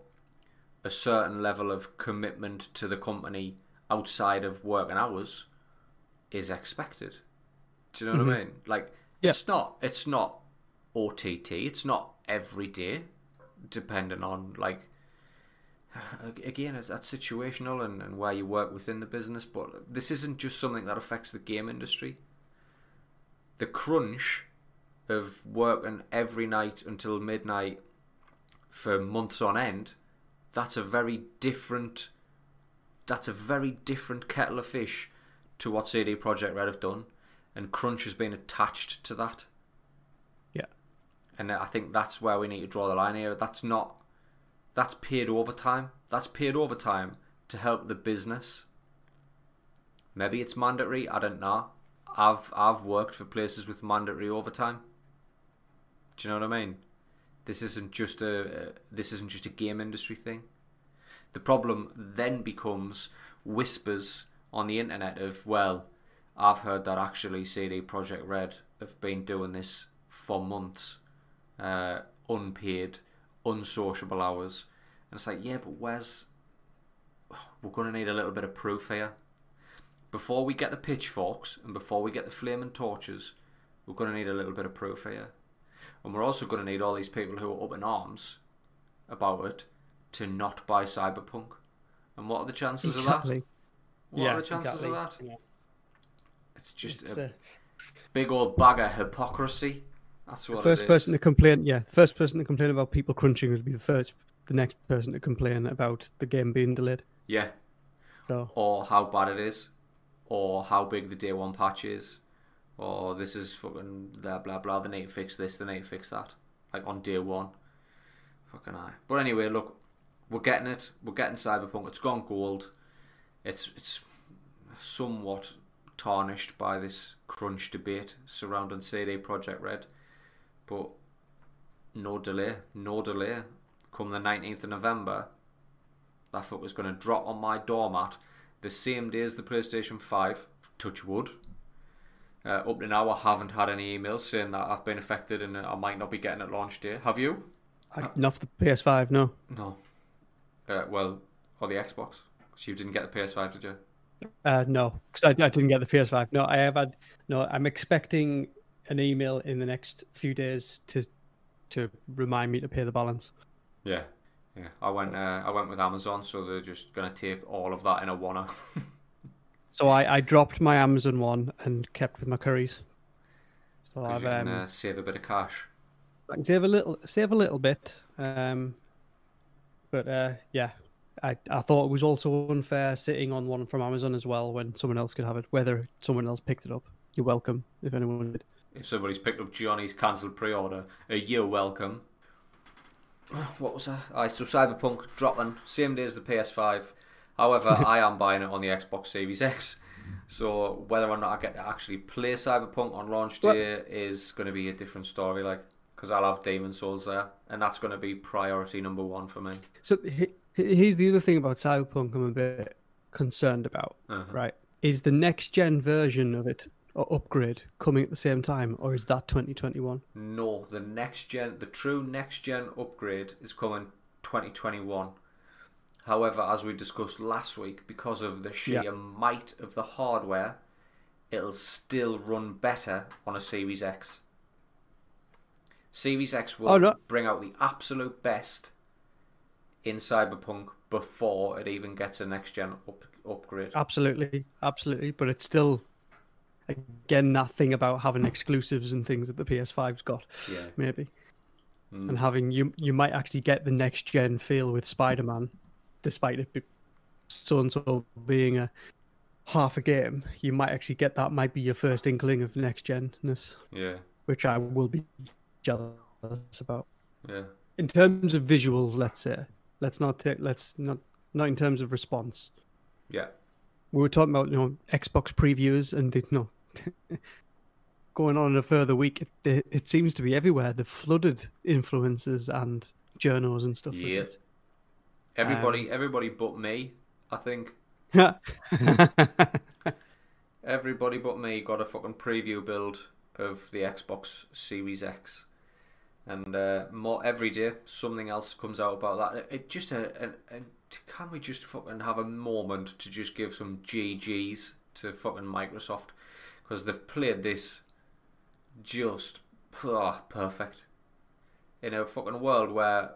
a certain level of commitment to the company outside of working hours is expected. Do you know what I mm-hmm. mean? Like Yeah. it's not it's not OTT, it's not every day, depending on like [LAUGHS] again it's that's situational and, and where you work within the business, but this isn't just something that affects the game industry. The crunch of working every night until midnight for months on end, that's a very different that's a very different kettle of fish to what CD Projekt Red have done, and Crunch has been attached to that. yeah, And I think that's where we need to draw the line here. That's not that's paid overtime. That's paid overtime to help the business. Maybe it's mandatory. I don't know. I've I've worked for places with mandatory overtime. Do you know what I mean? This isn't just a uh, this isn't just a game industry thing. The problem then becomes whispers on the internet of well, I've heard that actually CD Projekt Red have been doing this for months, uh, unpaid, unsociable hours, and it's like yeah, but where's we're gonna need a little bit of proof here. Before we get the pitchforks and before we get the flaming torches, we're gonna need a little bit of proof here. And we're also going to need all these people who are up in arms about it to not buy Cyberpunk. And what are the chances of that? What yeah, are the chances exactly. of that? Yeah. It's just It's a the big old bag of hypocrisy. That's what first person to complain. Yeah, first person to complain about people crunching would be the first, the next person to complain about the game being delayed. Yeah. So Or how bad it is. Or how big the day one patch is. Or this is fucking blah blah blah. They need to fix this. They need to fix that. Like on day one. Fucking eye. But anyway, look, we're getting it. We're getting Cyberpunk. It's gone gold. It's it's somewhat tarnished by this crunch debate surrounding CD Projekt Red, but no delay, no delay. Come the nineteenth of November, that fuck was going to drop on my doormat the same day as the PlayStation Five. Touch wood. Uh, up to now, I haven't had any emails saying that I've been affected and I might not be getting it launch day. Have you? I, not for the PS5, no. No. Uh, well, or the Xbox. So you didn't get the PS5, did you? Uh, no, because I, I didn't get the PS5. No, I have had. No, I'm expecting an email in the next few days to to remind me to pay the balance. Yeah, yeah. I went. Uh, I went with Amazon, so they're just gonna take all of that in a one. [LAUGHS] So I, I dropped my Amazon one and kept with my curries. So I've can um, uh, save a bit of cash. I can save a little, save a little bit. Um, but uh, yeah, I I thought it was also unfair sitting on one from Amazon as well when someone else could have it. Whether someone else picked it up, you're welcome if anyone did. If somebody's picked up Johnny's cancelled pre-order, uh, you're welcome. [SIGHS] What was that? Aye, so Cyberpunk dropping same day as the PS5. However, [LAUGHS] I am buying it on the Xbox Series X. So whether or not I get to actually play Cyberpunk on launch day is going to be a different story. Like, because I'll have Demon Souls there, and that's going to be priority number one for me. So he, he- here's the other thing about Cyberpunk I'm a bit concerned about. Uh-huh. Right, is the next gen version of it or upgrade coming at the same time, or is that 2021? No, the next gen, the true next gen upgrade is coming 2021. However, as we discussed last week, because of the sheer Yeah. might of the hardware, it'll still run better on a Series X. Series X will Oh, no. bring out the absolute best in Cyberpunk before it even gets a next gen up, upgrade. Absolutely, absolutely. But it's still, again, that thing about having exclusives and things that the PS5's got, Yeah. maybe. Mm. And having you, you might actually get the next gen feel with Spider Man, despite it be, so and so being a half a game, you might actually get that might be your first inkling of next genness, Yeah, which I will be jealous about. yeah, In terms of visuals, let's say, let's not take, let's not not in terms of response. yeah. We were talking about you know Xbox previews and the, you know [LAUGHS] going on in a further week. It, it, it seems to be everywhere. They've flooded influencers and journals and stuff. Yes, Like Everybody, everybody but me. I think [LAUGHS] everybody but me got a fucking preview build of the Xbox Series X, and uh, more every day something else comes out about that. It, it just a, a, a can we just fucking have a moment to just give some GGs to fucking Microsoft because they've played this just ah, perfect in a fucking world where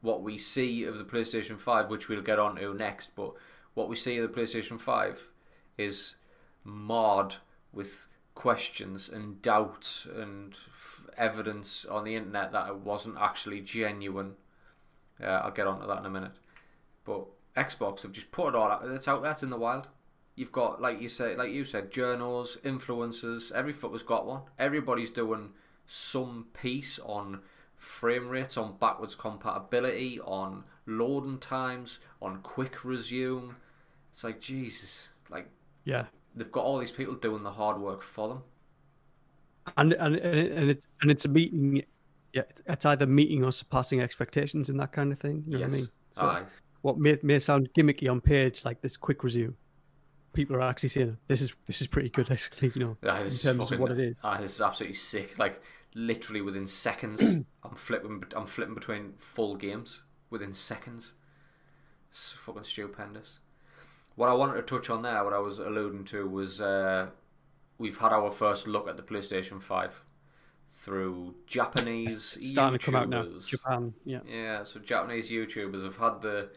what we see of the PlayStation 5, which we'll get on to next, but what we see of the PlayStation 5 is marred with questions and doubts and f- evidence on the internet that it wasn't actually genuine. Uh, I'll get onto that in a minute. But Xbox have just put it all out. It's out there. In the wild. You've got, like you said, like you said, journals, influencers. Every footballer's got one. Everybody's doing some piece on frame rates, on backwards compatibility, on loading times, on quick resume. It's like Jesus. Like yeah, they've got all these people doing the hard work for them. and and and it's and it's a meeting. Yeah, it's- it's either meeting or surpassing expectations in that kind of thing. You know yes. what I mean? So Aye. What may may sound gimmicky on page like this quick resume, people are actually saying this is this is pretty good. [LAUGHS] Actually, you know, Aye, in terms fucking, of what it is. Aye, this is absolutely sick. Like literally within seconds, [CLEARS THROAT] I'm flipping. I'm flipping between full games within seconds. It's fucking stupendous. What I wanted to touch on there, what I was alluding to, was uh, we've had our first look at the PlayStation Five through Japanese Starting to come out now. YouTubers. Japan, yeah. Yeah, so Japanese YouTubers have had the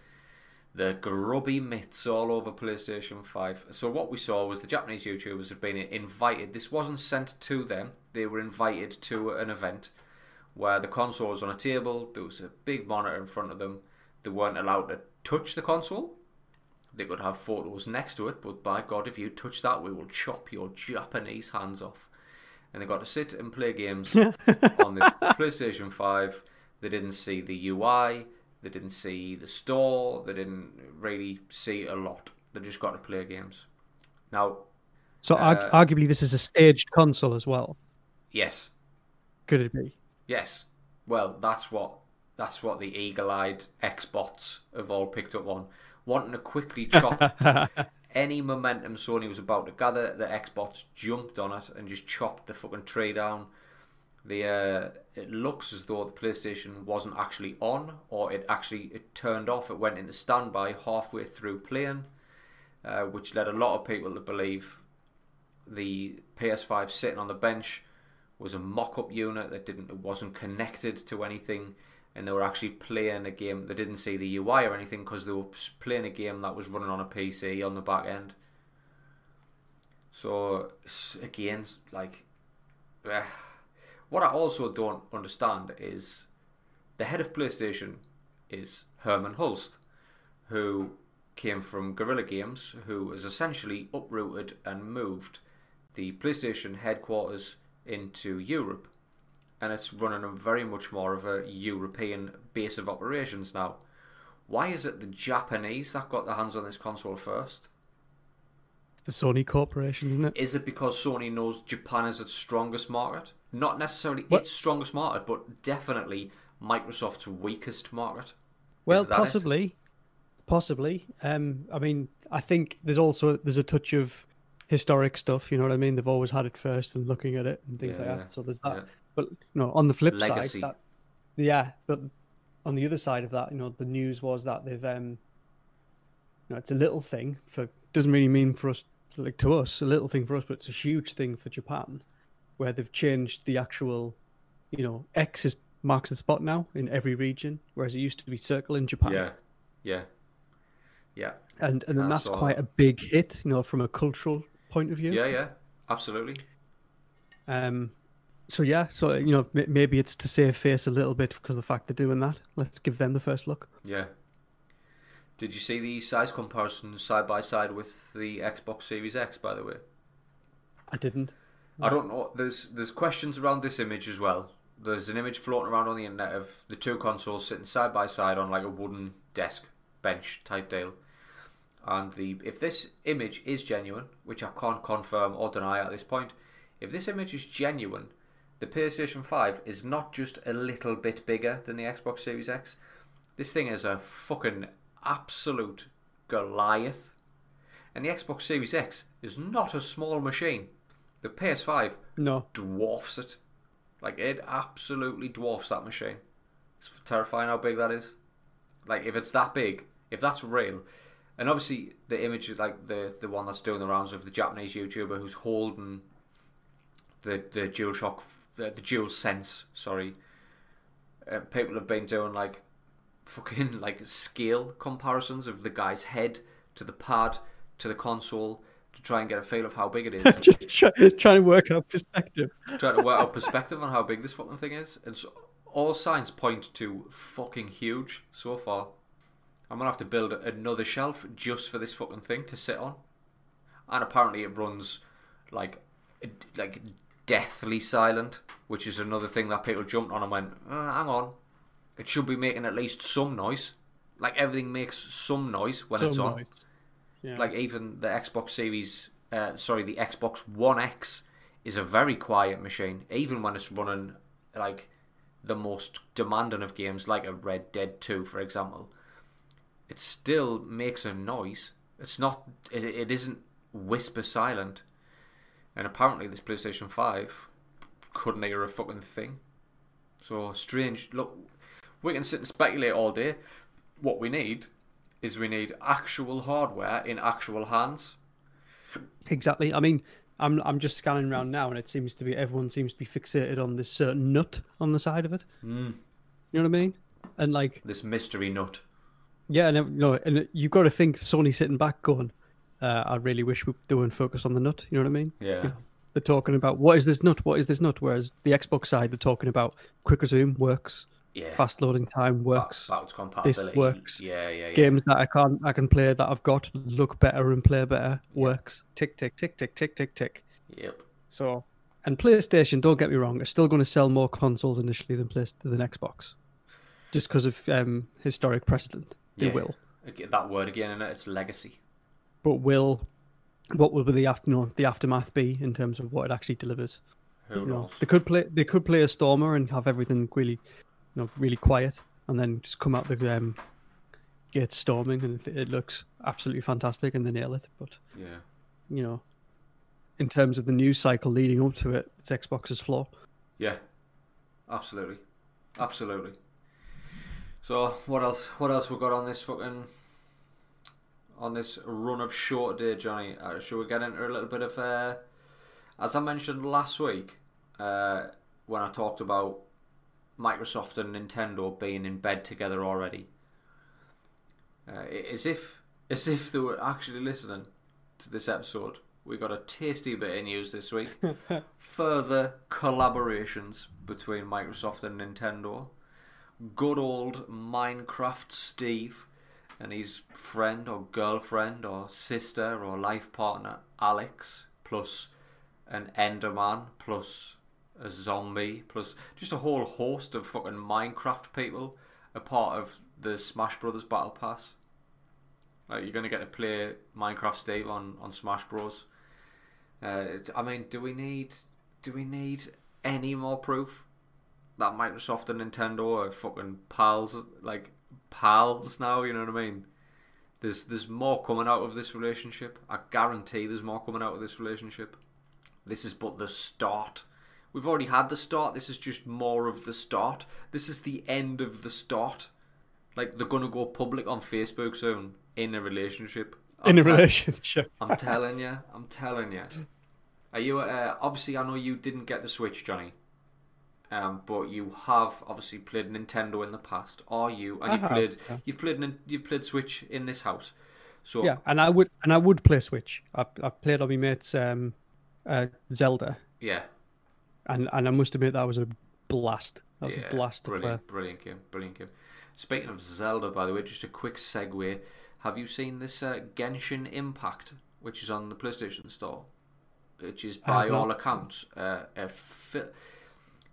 the grubby myths all over PlayStation 5. So what we saw was the Japanese YouTubers had been invited. This wasn't sent to them. They were invited to an event where the console was on a table. There was a big monitor in front of them. They weren't allowed to touch the console. They could have photos next to it, but by God, if you touch that, we will chop your Japanese hands off. And they got to sit and play games [LAUGHS] on the PlayStation 5. They didn't see the UI, they didn't see the store, they didn't really see a lot. They just got to play games. Now, So Uh, arguably, this is a staged console as well. yes, Could it be? yes. Well, that's what that's what the eagle-eyed Xbots have all picked up on, wanting to quickly chop [LAUGHS] any momentum Sony was about to gather. The Xbox jumped on it and just chopped the fucking tree down. The uh, it looks as though the PlayStation wasn't actually on, or it actually it turned off. It went into standby halfway through playing, uh, which led a lot of people to believe the PS5 sitting on the bench was a mock-up unit that didn't it wasn't connected to anything and they were actually playing a game they didn't see the UI or anything because they were playing a game that was running on a PC on the back end so again like. What I also don't understand is the head of PlayStation is Hermen Hulst who came from Guerrilla Games who has essentially uprooted and moved the PlayStation headquarters into Europe, and it's running a very much more of a European base of operations now. Why is it the Japanese that got their hands on this console first? The Sony Corporation, isn't it? Is it because Sony knows Japan is its strongest market? Not necessarily What- its strongest market, but definitely Microsoft's weakest market. Well, that it? possibly, possibly. Um, I mean, I think there's also there's a touch of historic stuff. You know what I mean? They've always had it first and looking at it and things Yeah, like that. So there's that. yeah. But you know, on the flip Legacy. side, that, yeah. But on the other side of that, you know, the news was that they've um, you know, it's a little thing for doesn't really mean for us like to us a little thing for us, but it's a huge thing for Japan, where they've changed the actual, you know, X is marks the spot now in every region, whereas it used to be circle in Japan Yeah, yeah, yeah, and and I that's quite a big hit, you know, from a cultural point of view. yeah, yeah. Absolutely. Um. So yeah, so you know, maybe it's to save face a little bit because of the fact they're doing that. Let's give them the first look. Yeah. Did you see the size comparison side by side with the Xbox Series X? By the way, I didn't. I don't know. There's there's questions around this image as well. There's an image floating around on the internet of the two consoles sitting side by side on like a wooden desk bench type deal. And the if this image is genuine, which I can't confirm or deny at this point, if this image is genuine, the PlayStation 5 is not just a little bit bigger than the Xbox Series X. This thing is a fucking absolute Goliath. And the Xbox Series X is not a small machine. The PS5 No. dwarfs it. Like it absolutely dwarfs that machine. It's terrifying how big that is. Like if it's that big, if that's real, and obviously the image, like the the one that's doing the rounds of the Japanese YouTuber who's holding the the DualShock, the, the Dual Sense, sorry. Uh, people have been doing like fucking like scale comparisons of the guy's head to the pad to the console to try and get a feel of how big it is. [LAUGHS] Just try, trying to work out perspective. trying to work out perspective on how big this fucking thing is, and so, all signs point to fucking huge so far. I'm gonna have to build another shelf just for this fucking thing to sit on, and apparently it runs like like deathly silent, which is another thing that people jumped on and went, uh, "Hang on, it should be making at least some noise." Like everything makes some noise when it's on. Yeah. Like even the Xbox Series, uh, sorry, the Xbox One X is a very quiet machine, even when it's running like the most demanding of games, like a Red Dead Two, for example. It still makes a noise. It's not. It, it isn't whisper silent. And apparently, this PlayStation Five couldn't hear a fucking thing. So strange. Look, we can sit and speculate all day. What we need is we need actual hardware in actual hands. Exactly. I mean, I'm I'm just scanning around now, and it seems to be everyone seems to be fixated on this certain nut on the side of it. Mm. You know what I mean? And like, This mystery nut. yeah, and you know, and you've got to think Sony sitting back going, uh, "I really wish we, they weren't focused on the nut." You know what I mean? Yeah. They're talking about what is this nut? What is this nut? Whereas the Xbox side, they're talking about quick resume works, Yeah. fast loading time works, Backwards compatibility. works. Yeah, yeah, yeah. games that I can't I can play that I've got look better and play better works. Tick tick tick tick tick tick tick. Yep. So, and PlayStation, don't get me wrong, are still going to sell more consoles initially than Play- than Xbox, just because of um, historic precedent. They Yeah. will, that word again, and it's legacy. but will what will be the after you know, the aftermath be in terms of what it actually delivers? Who You know, knows? they could play they could play a Stormer and have everything really, you know, really quiet, and then just come out the um, gates storming, and it, it looks absolutely fantastic, and they nail it. But Yeah. you know, in terms of the news cycle leading up to it, it's Xbox's flaw. Yeah. Absolutely. Absolutely. So what else? What else we got on this fucking on this run of short day, Johnny? Uh, should we get into a little bit of uh, as I mentioned last week uh, when I talked about Microsoft and Nintendo being in bed together already? Uh, as if as if they were actually listening to this episode. We got a tasty bit of news this week. [LAUGHS] Further collaborations between Microsoft and Nintendo. Good old Minecraft Steve and his friend or girlfriend or sister or life partner Alex, plus an Enderman, plus a zombie, plus just a whole host of fucking Minecraft people, a part of the Smash Brothers Battle Pass. Like you're gonna get to play Minecraft Steve on, on Smash Bros. Uh, I mean, do we need do we need any more proof that Microsoft and Nintendo are fucking pals, like pals now? You know what I mean? There's there's more coming out of this relationship. I guarantee there's more coming out of this relationship. This is but the start. We've already had the start. This is just more of the start. This is the end of the start. Like they're gonna go public on Facebook soon in a relationship. in I'm a tell- relationship. I'm telling you. I'm telling you. Are you? Uh, obviously, I know you didn't get the Switch, Johnny. Um, but you have obviously played Nintendo in the past. Are you? And I you've have, played. yeah. You've played. You've played Switch in this house. So Yeah, and I would and I would play Switch. I I played on my mate's um, uh, Zelda, yeah, and and I must admit that was a blast. That was yeah, a blast to brilliant, brilliant game, brilliant game. Speaking of Zelda, by the way, just a quick segue. Have you seen this uh, Genshin Impact, which is on the PlayStation Store? Which is, by all not. accounts, uh, a fi-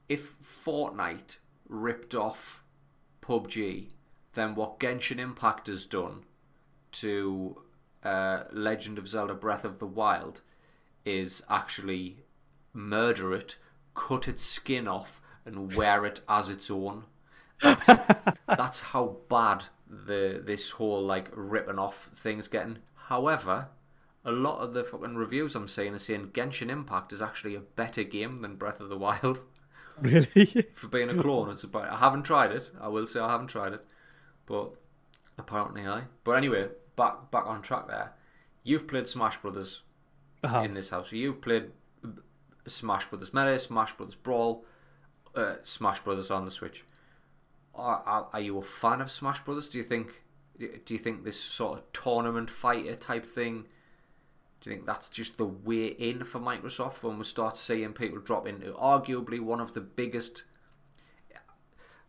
if Fortnite ripped off PUBG, then what Genshin Impact has done to uh, Legend of Zelda Breath of the Wild is actually murder it, cut its skin off, and wear it as its own. That's [LAUGHS] that's how bad the this whole like ripping off thing's getting. However, a lot of the fucking reviews I'm seeing are saying Genshin Impact is actually a better game than Breath of the Wild. [LAUGHS] Really? [LAUGHS] For being a clone, it's about. I haven't tried it. I will say I haven't tried it, but apparently I. But anyway, back back on track there. You've played Smash Brothers Uh-huh. in this house. You've played Smash Brothers Melee, Smash Brothers Brawl, uh, Smash Brothers on the Switch. Are, are, are you a fan of Smash Brothers? Do you think do you think this sort of tournament fighter type thing? Do you think that's just the way in for Microsoft when we start seeing people drop into arguably one of the biggest?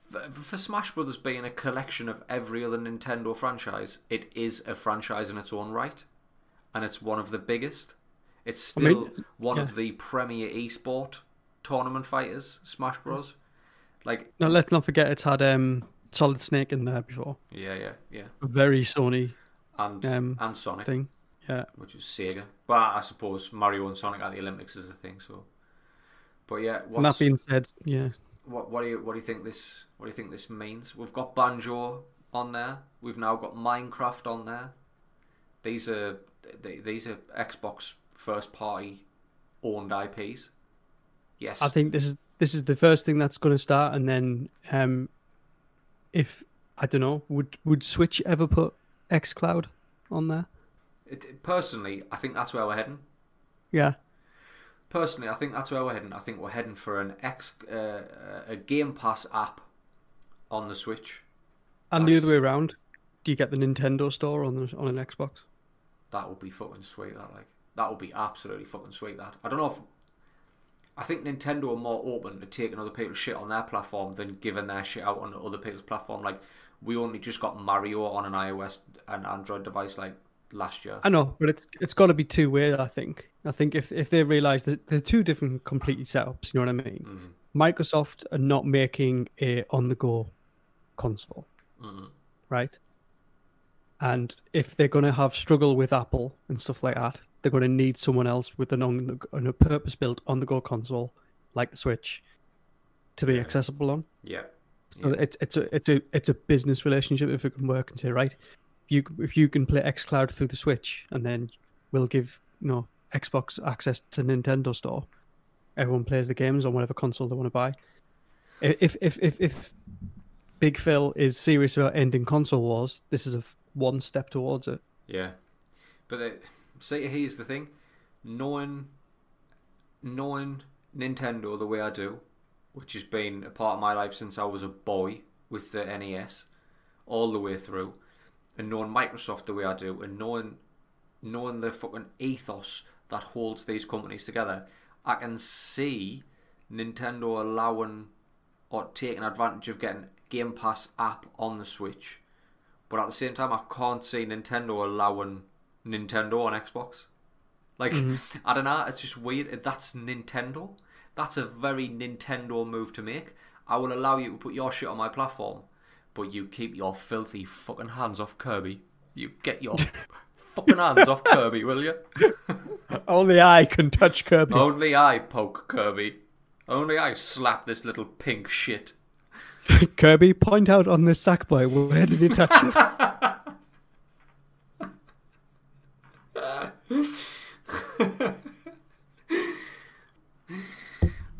For, for Smash Brothers being a collection of every other Nintendo franchise, it is a franchise in its own right, and it's one of the biggest. It's I still mean, one yeah. of the premier esport tournament fighters, Smash Bros. Like, Now let's not forget it's had um, Solid Snake in there before. yeah, yeah, yeah, A very Sony and Um, and Sonic, thing. Yeah. which is Sega. But I suppose Mario and Sonic at the Olympics is a thing. So, but yeah, And that being said, yeah. what what do you what do you think this what do you think this means? We've got Banjo on there. We've now got Minecraft on there. These are they, these are Xbox first party owned IPs. Yes, I think this is this is the first thing that's going to start, and then um, if I don't know, would would Switch ever put XCloud on there? it, personally, I think that's where we're heading. Yeah, Personally, I think that's where we're heading. I think we're heading for an X uh, a Game Pass app on the Switch. and the other way around. Do you get the Nintendo store on the, on an Xbox? That would be fucking sweet. That like that would be absolutely fucking sweet. That I don't know if I think Nintendo are more open to taking other people's shit on their platform than giving their shit out on other people's platform. Like we only just got Mario on an iOS and Android device like last year. I know, but it's it's got to be two way. I think. I think if if they realise that they're two different completely setups, you know what I mean. Mhm. Microsoft are not making a on the go console, Mhm. right? And if they're going to have struggle with Apple and stuff like that, they're going to need someone else with an on the on a purpose built on the go console like the Switch to be accessible on. Yeah. So Yeah. it's it's a it's a it's a business relationship if it can work and say right, if you if you can play XCloud through the Switch and then we'll give you know Xbox access to Nintendo Store, everyone plays the games on whatever console they want to buy. If if if if Big Phil is serious about ending console wars, this is a one step towards it. Yeah, but the, see, here's the thing: knowing, knowing Nintendo the way I do, which has been a part of my life since I was a boy with the NES, all the way through, and knowing Microsoft the way I do, and knowing, knowing the fucking ethos that holds these companies together, I can see Nintendo allowing or taking advantage of getting Game Pass app on the Switch. But at the same time, I can't see Nintendo allowing Nintendo on Xbox. Like, mm-hmm. I don't know, it's just weird. That's Nintendo. That's a very Nintendo move to make. I will allow you to put your shit on my platform, but you keep your filthy fucking hands off Kirby. You get your [LAUGHS] fucking hands off Kirby, will you? [LAUGHS] Only I can touch Kirby. Only I poke Kirby. Only I slap this little pink shit. [LAUGHS] Kirby, point out on this sack boy. Where did he touch it? [LAUGHS]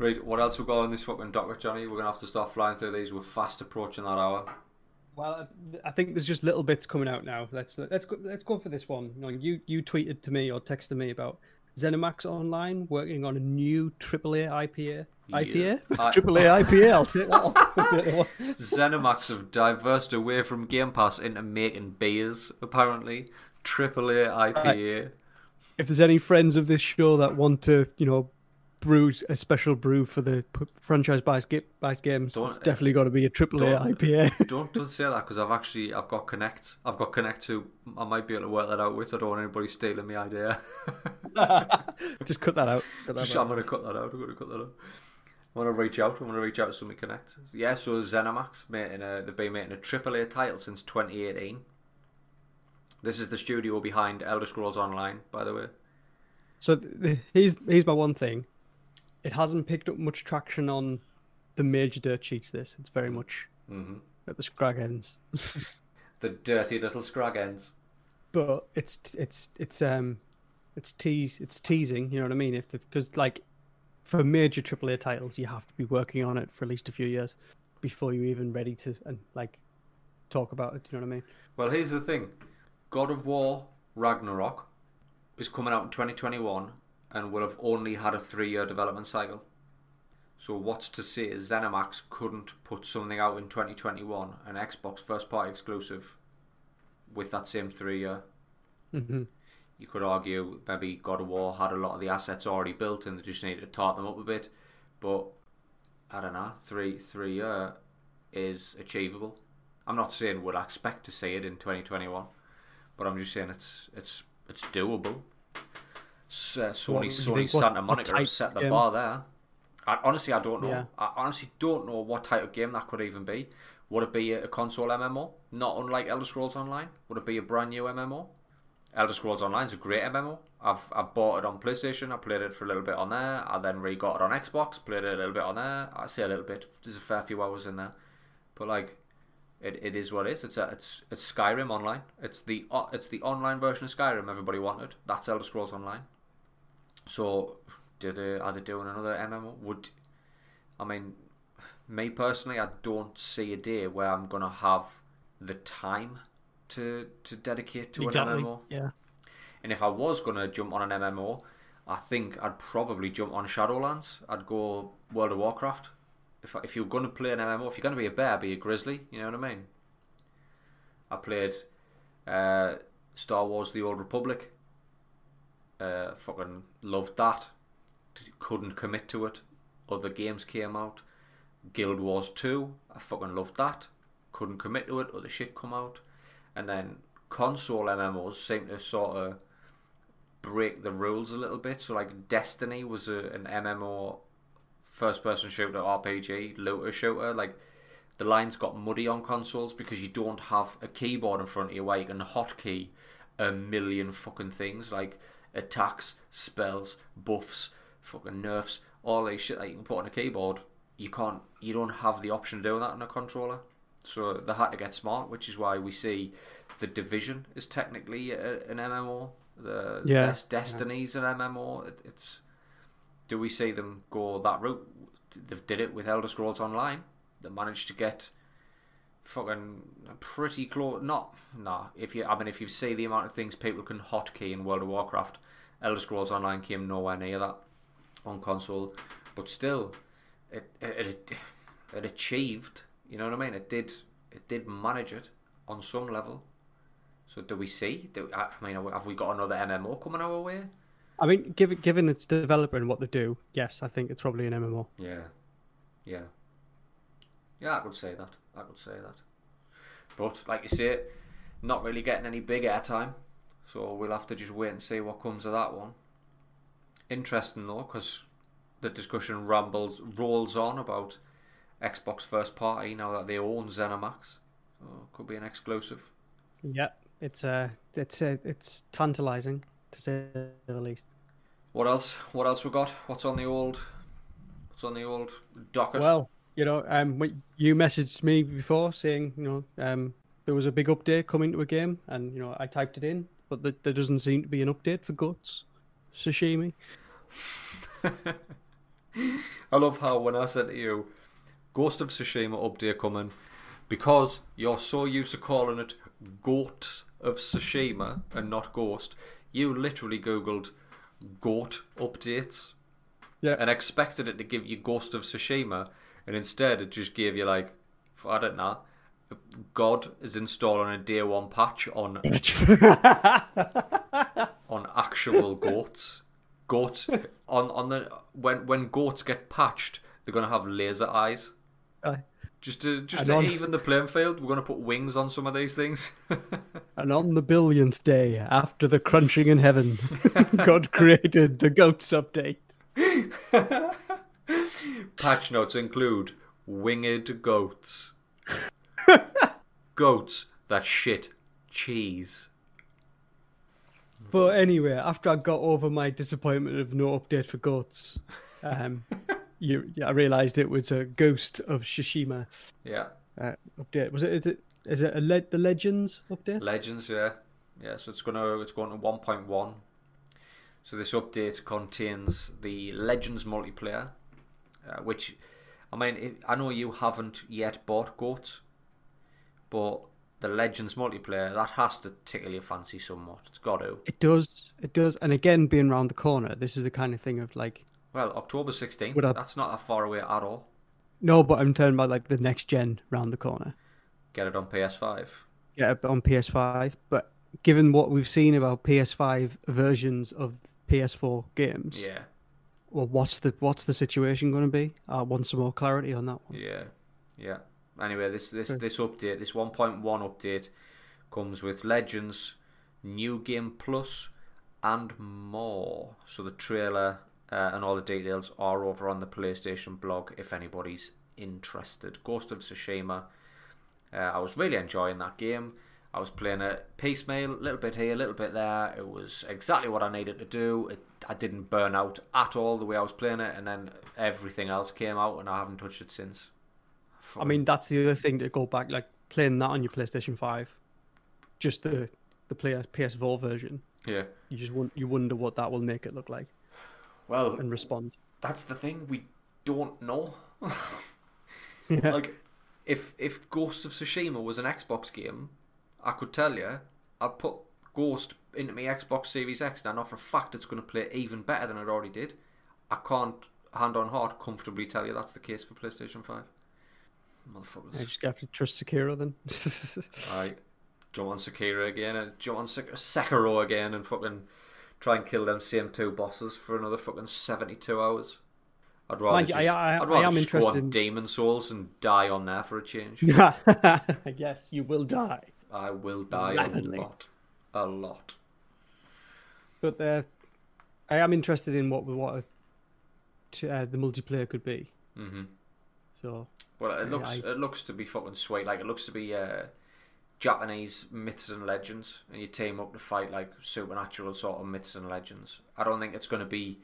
Right, what else we got on this fucking docket, Johnny? We're gonna have to start flying through these. We're fast approaching that hour. Well, I think there's just little bits coming out now. Let's let's go let's go for this one. You know, you you tweeted to me or texted me about ZeniMax Online working on a new AAA IPA. IPA? I- AAA IPA. [LAUGHS] I'll take that. [LAUGHS] Zenimax have diversed away from Game Pass into making beers, apparently. AAA IPA. if there's any friends of this show that want to, you know, brews a special brew for the franchise buys, ga- games. Don't- it's definitely got to be a triple A IPA. [LAUGHS] don't don't say that because I've actually I've got connect. I've got connect who I might be able to work that out with. I don't want anybody stealing my idea. [LAUGHS] [LAUGHS] Just cut that out. Cut that Just- out. I'm gonna cut that out. I'm gonna cut that out. I want to reach out. I want to reach out to somebody connect. Yeah, so Zenimax making a, they've been making a AAA title since 2018. This is the studio behind Elder Scrolls Online, by the way. So here's here's my one thing. It hasn't picked up much traction on the major dirt sheets. This it's very much hmm at the scrag ends, [LAUGHS] The dirty little scrag ends. but it's it's it's um it's tease it's teasing. You know what I mean? If because like for major AAA titles, you have to be working on it for at least a few years before you're even ready to and like talk about it. You know what I mean? Well, here's the thing God of War Ragnarok is coming out in 2021 and will have only had a three year development cycle. So, what's to say Zenimax couldn't put something out in 2021, an Xbox first party exclusive, with that same three year? hmm You could argue maybe God of War had a lot of the assets already built and they just needed to tart them up a bit. But I don't know, three three year is achievable. I'm not saying we'll expect to see it in 2021, but I'm just saying it's it's it's doable. Uh, Sony What do you Sony Santa what Monica set the game? bar there. I, honestly, I don't know. Yeah. I honestly don't know what type of game that could even be. Would it be a, a console MMO, not unlike Elder Scrolls Online? Would it be a brand new MMO? Elder Scrolls Online is a great MMO. I've I bought it on PlayStation. I played it for a little bit on there. I then re got it on Xbox. Played it a little bit on there. I say a little bit. There's a fair few hours in there, but like, it, it is what it is. It's a, it's it's Skyrim Online. It's the it's the online version of Skyrim everybody wanted. That's Elder Scrolls Online. So, did they, are they doing another MMO? Would I mean, me personally, I don't see a day where I'm gonna have the time to to dedicate to Exactly. an MMO. Yeah. And if I was gonna jump on an MMO, I think I'd probably jump on Shadowlands. I'd go World of Warcraft. If if you're gonna play an MMO, if you're gonna be a bear, be a grizzly. You know what I mean? I played uh, Star Wars: The Old Republic. Uh, fucking loved that. Couldn't commit to it. Other games came out. Guild Wars 2, I fucking loved that. Couldn't commit to it. Other shit come out. And then console MMOs seem to sort of break the rules a little bit. So like Destiny was a, an MMO first person shooter RPG, looter shooter. Like the lines got muddy on consoles because you don't have a keyboard in front of you where you can hotkey a million fucking things like attacks, spells, buffs, fucking nerfs, all these shit that you can put on a keyboard. You can't, you don't have the option of doing that on a controller. So they had to get smart, which is why we see the Division is technically a, an MMO. The Yeah. Des- Destiny's an MMO. It, it's do we see them go that route? They've did it with Elder Scrolls Online. They managed to get fucking pretty close. Not nah. If you, I mean, if you see the amount of things people can hotkey in World of Warcraft, Elder Scrolls Online came nowhere near that on console. But still, it it it, it achieved. You know what I mean? It did it did manage it on some level. So do we see? Do, I mean, have we got another MMO coming our way? I mean, given given its developer and what they do, yes, I think it's probably an MMO. Yeah, yeah, yeah. I could say that. I could say that. But like you say, not really getting any big airtime, so we'll have to just wait and see what comes of that one. Interesting though, because the discussion rambles rolls on about Xbox first party now that they own ZeniMax. So could be an exclusive. Yeah, it's uh, it's uh, it's tantalizing to say the least. What else? What else we got? What's on the old? What's on the old docket? Well, you know, um, you messaged me before saying, you know, um, there was a big update coming to a game, and you know, I typed it in, but th- there doesn't seem to be an update for Guts Sashimi. [LAUGHS] I love how when I said to you, Ghost of Tsushima update coming, because you're so used to calling it Goat of Tsushima and not Ghost, you literally googled Goat updates Yeah, and expected it to give you Ghost of Tsushima, and instead it just gave you like, I don't know, God is installing a day one patch on [LAUGHS] on actual goats. goats on on the when when goats get patched, they're gonna have laser eyes. Just to just to on- even the playing field, we're gonna put wings on some of these things. [LAUGHS] And on the billionth day, after the crunching in heaven, [LAUGHS] God created the goats update. Patch notes include winged goats, goats that shit cheese. But anyway, after I got over my disappointment of no update for goats, um, [LAUGHS] you, I realised it was a Ghost of Tsushima. Yeah, uh, update. Was it? Is it, is it a le- the Legends update? legends. Yeah, yeah. So it's gonna it's going to one point one. So this update contains the Legends multiplayer, uh, which I mean it, I know you haven't yet bought goats, but the Legends multiplayer that has to tickle your fancy somewhat. It's got to. It does. It does. And again, being round the corner, this is the kind of thing of like, Well, October sixteenth. I- That's not that far away at all. no, but I'm talking about like the next gen round the corner. Get it on PS5. Yeah, but on PS5. But given what we've seen about PS5 versions of PS4 games, Yeah, well, what's the what's the situation going to be? I want some more clarity on that one. yeah, yeah. Anyway, this this Okay. this update, this 1.1 update, comes with Legends, New Game Plus, and more. So the trailer uh, and all the details are over on the PlayStation blog if anybody's interested. Ghost of Tsushima. Uh, I was really enjoying that game. I was playing it piecemeal, a little bit here, a little bit there. It was exactly what I needed to do. It, I didn't burn out at all the way I was playing it, and then everything else came out, and I haven't touched it since. I mean, that's the other thing to go back, like playing that on your PlayStation 5, just the the player PS4 version. yeah. You just won- you wonder what that will make it look like Well, and respond. that's the thing. We don't know. [LAUGHS] Yeah. like, if if Ghost of Tsushima was an Xbox game, I could tell you, I'd put Ghost into my Xbox Series X, and I know for a fact it's going to play even better than it already did. I can't, hand on heart, comfortably tell you that's the case for PlayStation 5. I Motherfuckers. just have to trust Sekiro then. [LAUGHS] Alright, on Sekiro again, and on Sek- Sekiro again, and fucking try and kill them same two bosses for another fucking 72 hours. I'd rather Mind just, I- I- would I rather am just go on in- Demon's Souls and die on there for a change. [LAUGHS] yes, you will die. I will die Rapidly. a lot. A lot. But uh, I am interested in what what a, t- uh, the multiplayer could be. hmm So Well, it looks I- it looks to be fucking sweet. Like it looks to be uh, Japanese myths and legends, and you team up to fight like supernatural sort of myths and legends. I don't think it's going to be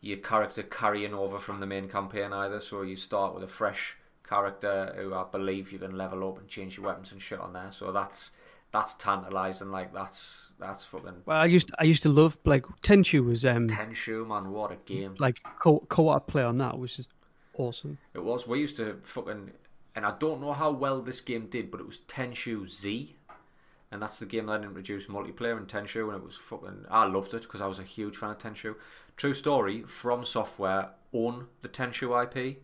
your character carrying over from the main campaign either. So you start with a fresh character who I believe you can level up and change your weapons and shit on there. So that's that's tantalizing. Like that's that's fucking well, I used I used to love like Tenchu was um Tenchu man. What a game! like co co-op play on that was just awesome. It was. We used to fucking, and I don't know how well this game did, but it was Tenchu Z, and that's the game that introduced multiplayer in Tenchu, and it was fucking. I loved it because I was a huge fan of Tenchu. True story. From Software own the Tenchu IP.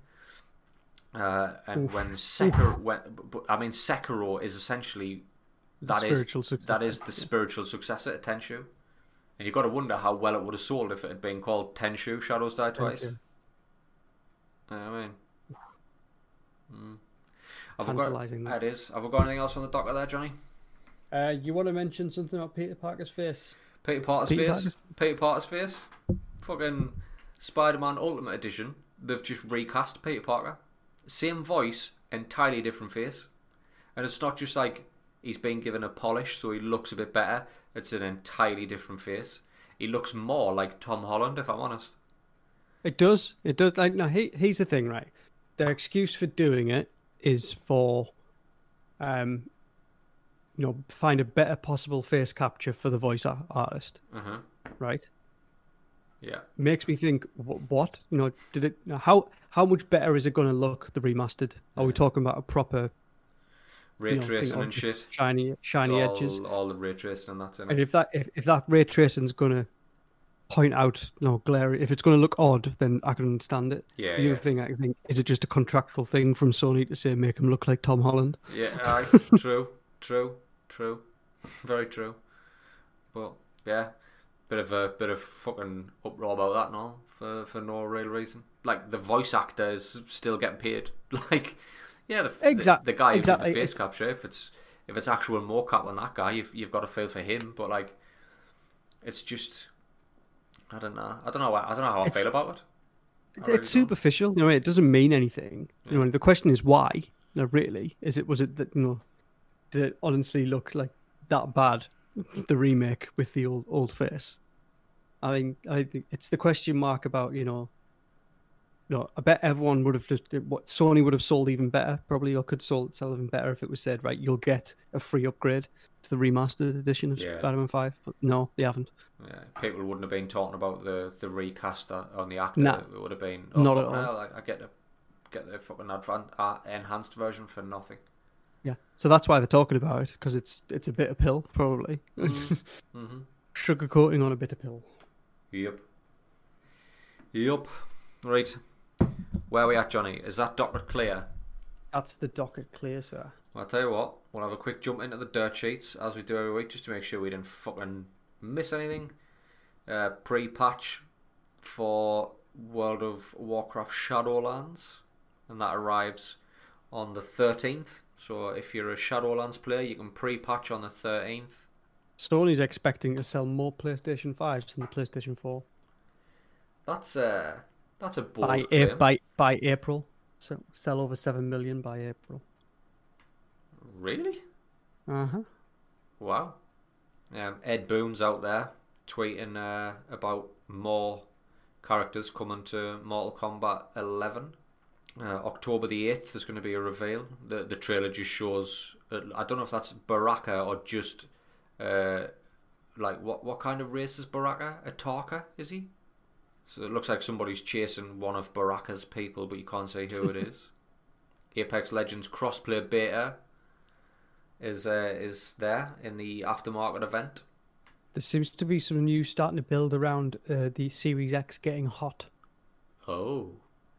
Uh, and Oof. when Sekiro, when, but, I mean Sekiro is essentially The that is spiritual successor, that is the spiritual successor to Tenchu, and you've got to wonder how well it would have sold if it had been called Tenchu Shadows Die Twice. Tenchu. You know I mean, mm. Have we got, Tantalising that. it is. Have we got anything else on the docket there, Johnny? Uh, you want to mention something about Peter Parker's face? Peter Parker's Peter face. Parker's- Peter Parker's face. Fucking Spider-Man Ultimate Edition. They've just recast Peter Parker. Same voice, entirely different face. And it's not just like he's been given a polish so he looks a bit better. It's an entirely different face. He looks more like Tom Holland, if I'm honest. It does. It does. Like, no, he, here's the thing, right? Their excuse for doing it is for, um, you know, find a better possible face capture for the voice artist, Uh huh. right? Yeah. Makes me think, what? You know, did it? How how much better is it going to look the remastered? Are we talking about a proper Ray you know, tracing and shit. shiny shiny all, edges? All the ray tracing and that's in And it. if that if, if that ray tracing's going to point out, you know, glare, if it's going to look odd, then I can understand it. Yeah. the yeah. other thing I think is it just a contractual thing from Sony to say make him look like Tom Holland? Yeah, aye, [LAUGHS] true, true, true, [LAUGHS] very true. But yeah, bit of a bit of fucking uproar about that and all for for no real reason. Like the voice actor is still getting paid. [LAUGHS] Like, yeah, the Exact- the, the guy who exactly, did the face it's- capture. If it's if it's actual mocap on that guy, you've you've got to feel for him. But like, it's just. I don't know. I don't know. I don't know how I feel about it. Really it's don't. superficial. You know, it doesn't mean anything. You know, the question is why. You know, really, is it was it that you know, did it honestly look like that bad? The remake with the old old face. I mean, I think it's the question mark about you know. No, I bet everyone would have just what Sony would have sold even better, probably, or could sold sell even better if it was said, right, you'll get a free upgrade to the remastered edition of Yeah. Spider-Man Five. But no, they haven't. Yeah, people wouldn't have been talking about the the recast on the actor. Nah. it would have been oh, Not at all. hell, I, I get the get the fucking advan- uh, enhanced version for nothing. Yeah, so that's why they're talking about it because it's it's a bitter pill, probably. [LAUGHS] Mm-hmm. Sugar coating on a bitter pill. Yep. Yep. Right. Where are we at, Johnny? Is that docket clear? That's the docket clear, sir. Well, I'll tell you what. We'll have a quick jump into the dirt sheets as we do every week, just to make sure we didn't fucking miss anything. Uh, pre-patch for World of Warcraft Shadowlands, and that arrives on the 13th. So if you're a Shadowlands player, you can pre-patch on the 13th. Sony's expecting to sell more PlayStation 5s than the PlayStation 4 That's uh, that's a bold by, claim. a- by by April. So sell over seven million by April. Really? Uh huh. Wow. Um, Ed Boon's out there tweeting uh, about more characters coming to Mortal Kombat 11. Uh, October the 8th, there's going to be a reveal. The the trailer just shows. Uh, I don't know if that's Baraka or just. Uh, like, what, what kind of race is Baraka? A talker, is he? So it looks like somebody's chasing one of Baraka's people, but you can't say who it is. [LAUGHS] Apex Legends crossplay beta is uh, is there in the aftermarket event. There seems to be some news starting to build around uh, the Series X getting hot. Oh,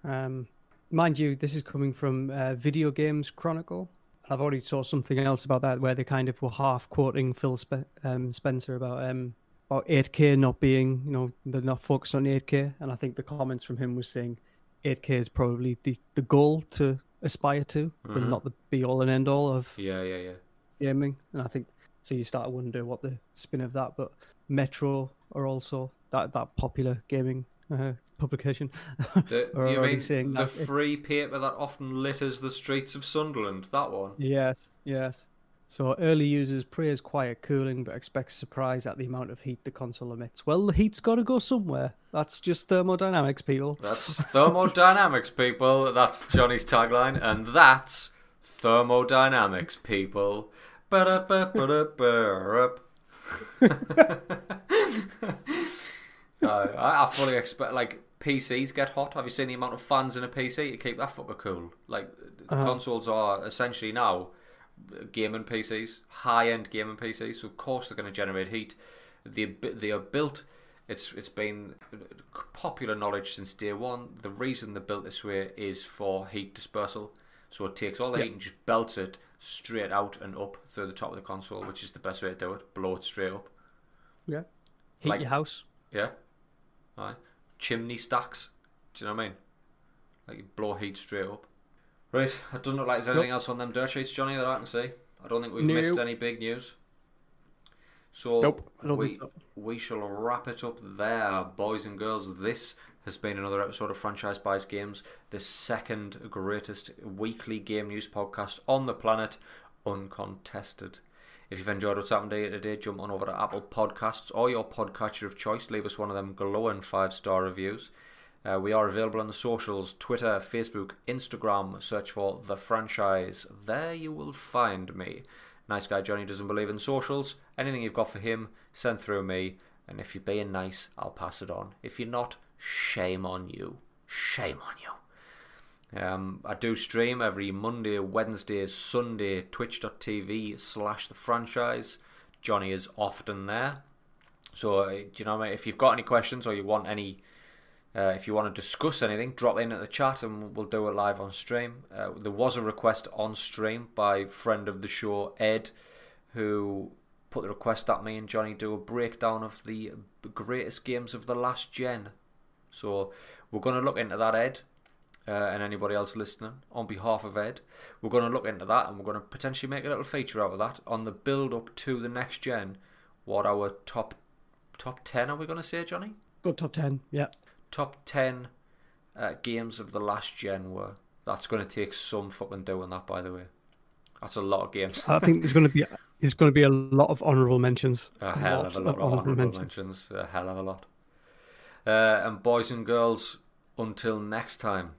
Um, mind you, this is coming from uh, Video Games Chronicle. I've already saw something else about that where they kind of were half quoting Phil Spe- um, Spencer about um, about 8K not being, you know, they're not focused on 8K, and I think the comments from him was saying 8K is probably the, the goal to aspire to, but Mhm. not the be all and end all of yeah, yeah, yeah. gaming. And I think so. You start to wonder what the spin of that, but Metro are also that that popular gaming uh, publication. The, [LAUGHS] are you already mean saying the that it- free paper that often litters the streets of Sunderland? That one. Yes, yes. So early users praise quiet cooling, but expect surprise at the amount of heat the console emits. Well, the heat's got to go somewhere. That's just thermodynamics, people. That's thermodynamics, people. That's Johnny's tagline, and that's thermodynamics, people. Uh, [LAUGHS] [LAUGHS] I, I fully expect like PCs get hot. Have you seen the amount of fans in a PC to keep that fucker cool? Like the Uh-huh. consoles are essentially now uh, gaming PCs, high-end gaming PCs. So of course they're going to generate heat. They they are built. It's it's been popular knowledge since day one. The reason they're built this way is for heat dispersal. So it takes all the Yeah. heat and just belts it straight out and up through the top of the console, which is the best way to do it. Blow it straight up. Yeah. Heat Like- your house. Yeah. Right. Chimney stacks. Do you know what I mean? Like you blow heat straight up. Right. It doesn't look like there's anything else on them dirt sheets, Johnny, that I can see. I don't think we've missed any big news. So Nope, we so. we shall wrap it up there, boys and girls. This has been another episode of Franchise Buys Games, the second greatest weekly game news podcast on the planet, uncontested. If you've enjoyed what's happened here today, jump on over to Apple Podcasts or your podcatcher of choice. Leave us one of them glowing five star reviews. Uh, we are available on the socials Twitter, Facebook, Instagram. Search for The Franchise. There you will find me. Nice guy Johnny doesn't believe in socials. Anything you've got for him, send through me. And if you're being nice, I'll pass it on. If you're not, shame on you. Shame on you. Um, I do stream every Monday, Wednesday, Sunday, twitch.tv slash the franchise. Johnny is often there. So, uh, you know, if you've got any questions or you want any, uh, if you want to discuss anything, drop in at the chat and we'll do it live on stream. Uh, there was a request on stream by friend of the show, Ed, who put the request that me and Johnny do a breakdown of the greatest games of the last gen. So we're going to look into that, Ed, uh, and anybody else listening, on behalf of Ed. We're going to look into that and we're going to potentially make a little feature out of that on the build up to the next gen. What our top top 10 are we going to say, Johnny? Go top ten. Yeah. Top 10 uh, games of the last gen were. That's going to take some fucking doing that, by the way. That's a lot of games. I think there's going to be there's going to be a lot of honourable mentions. A hell of a lot of honourable mentions. A hell of a lot. Uh, and boys and girls, until next time,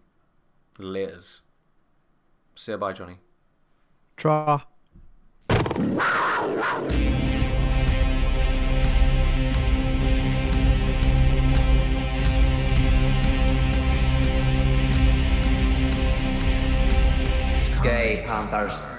laters. Say bye, Johnny. Tra. Gay Panthers.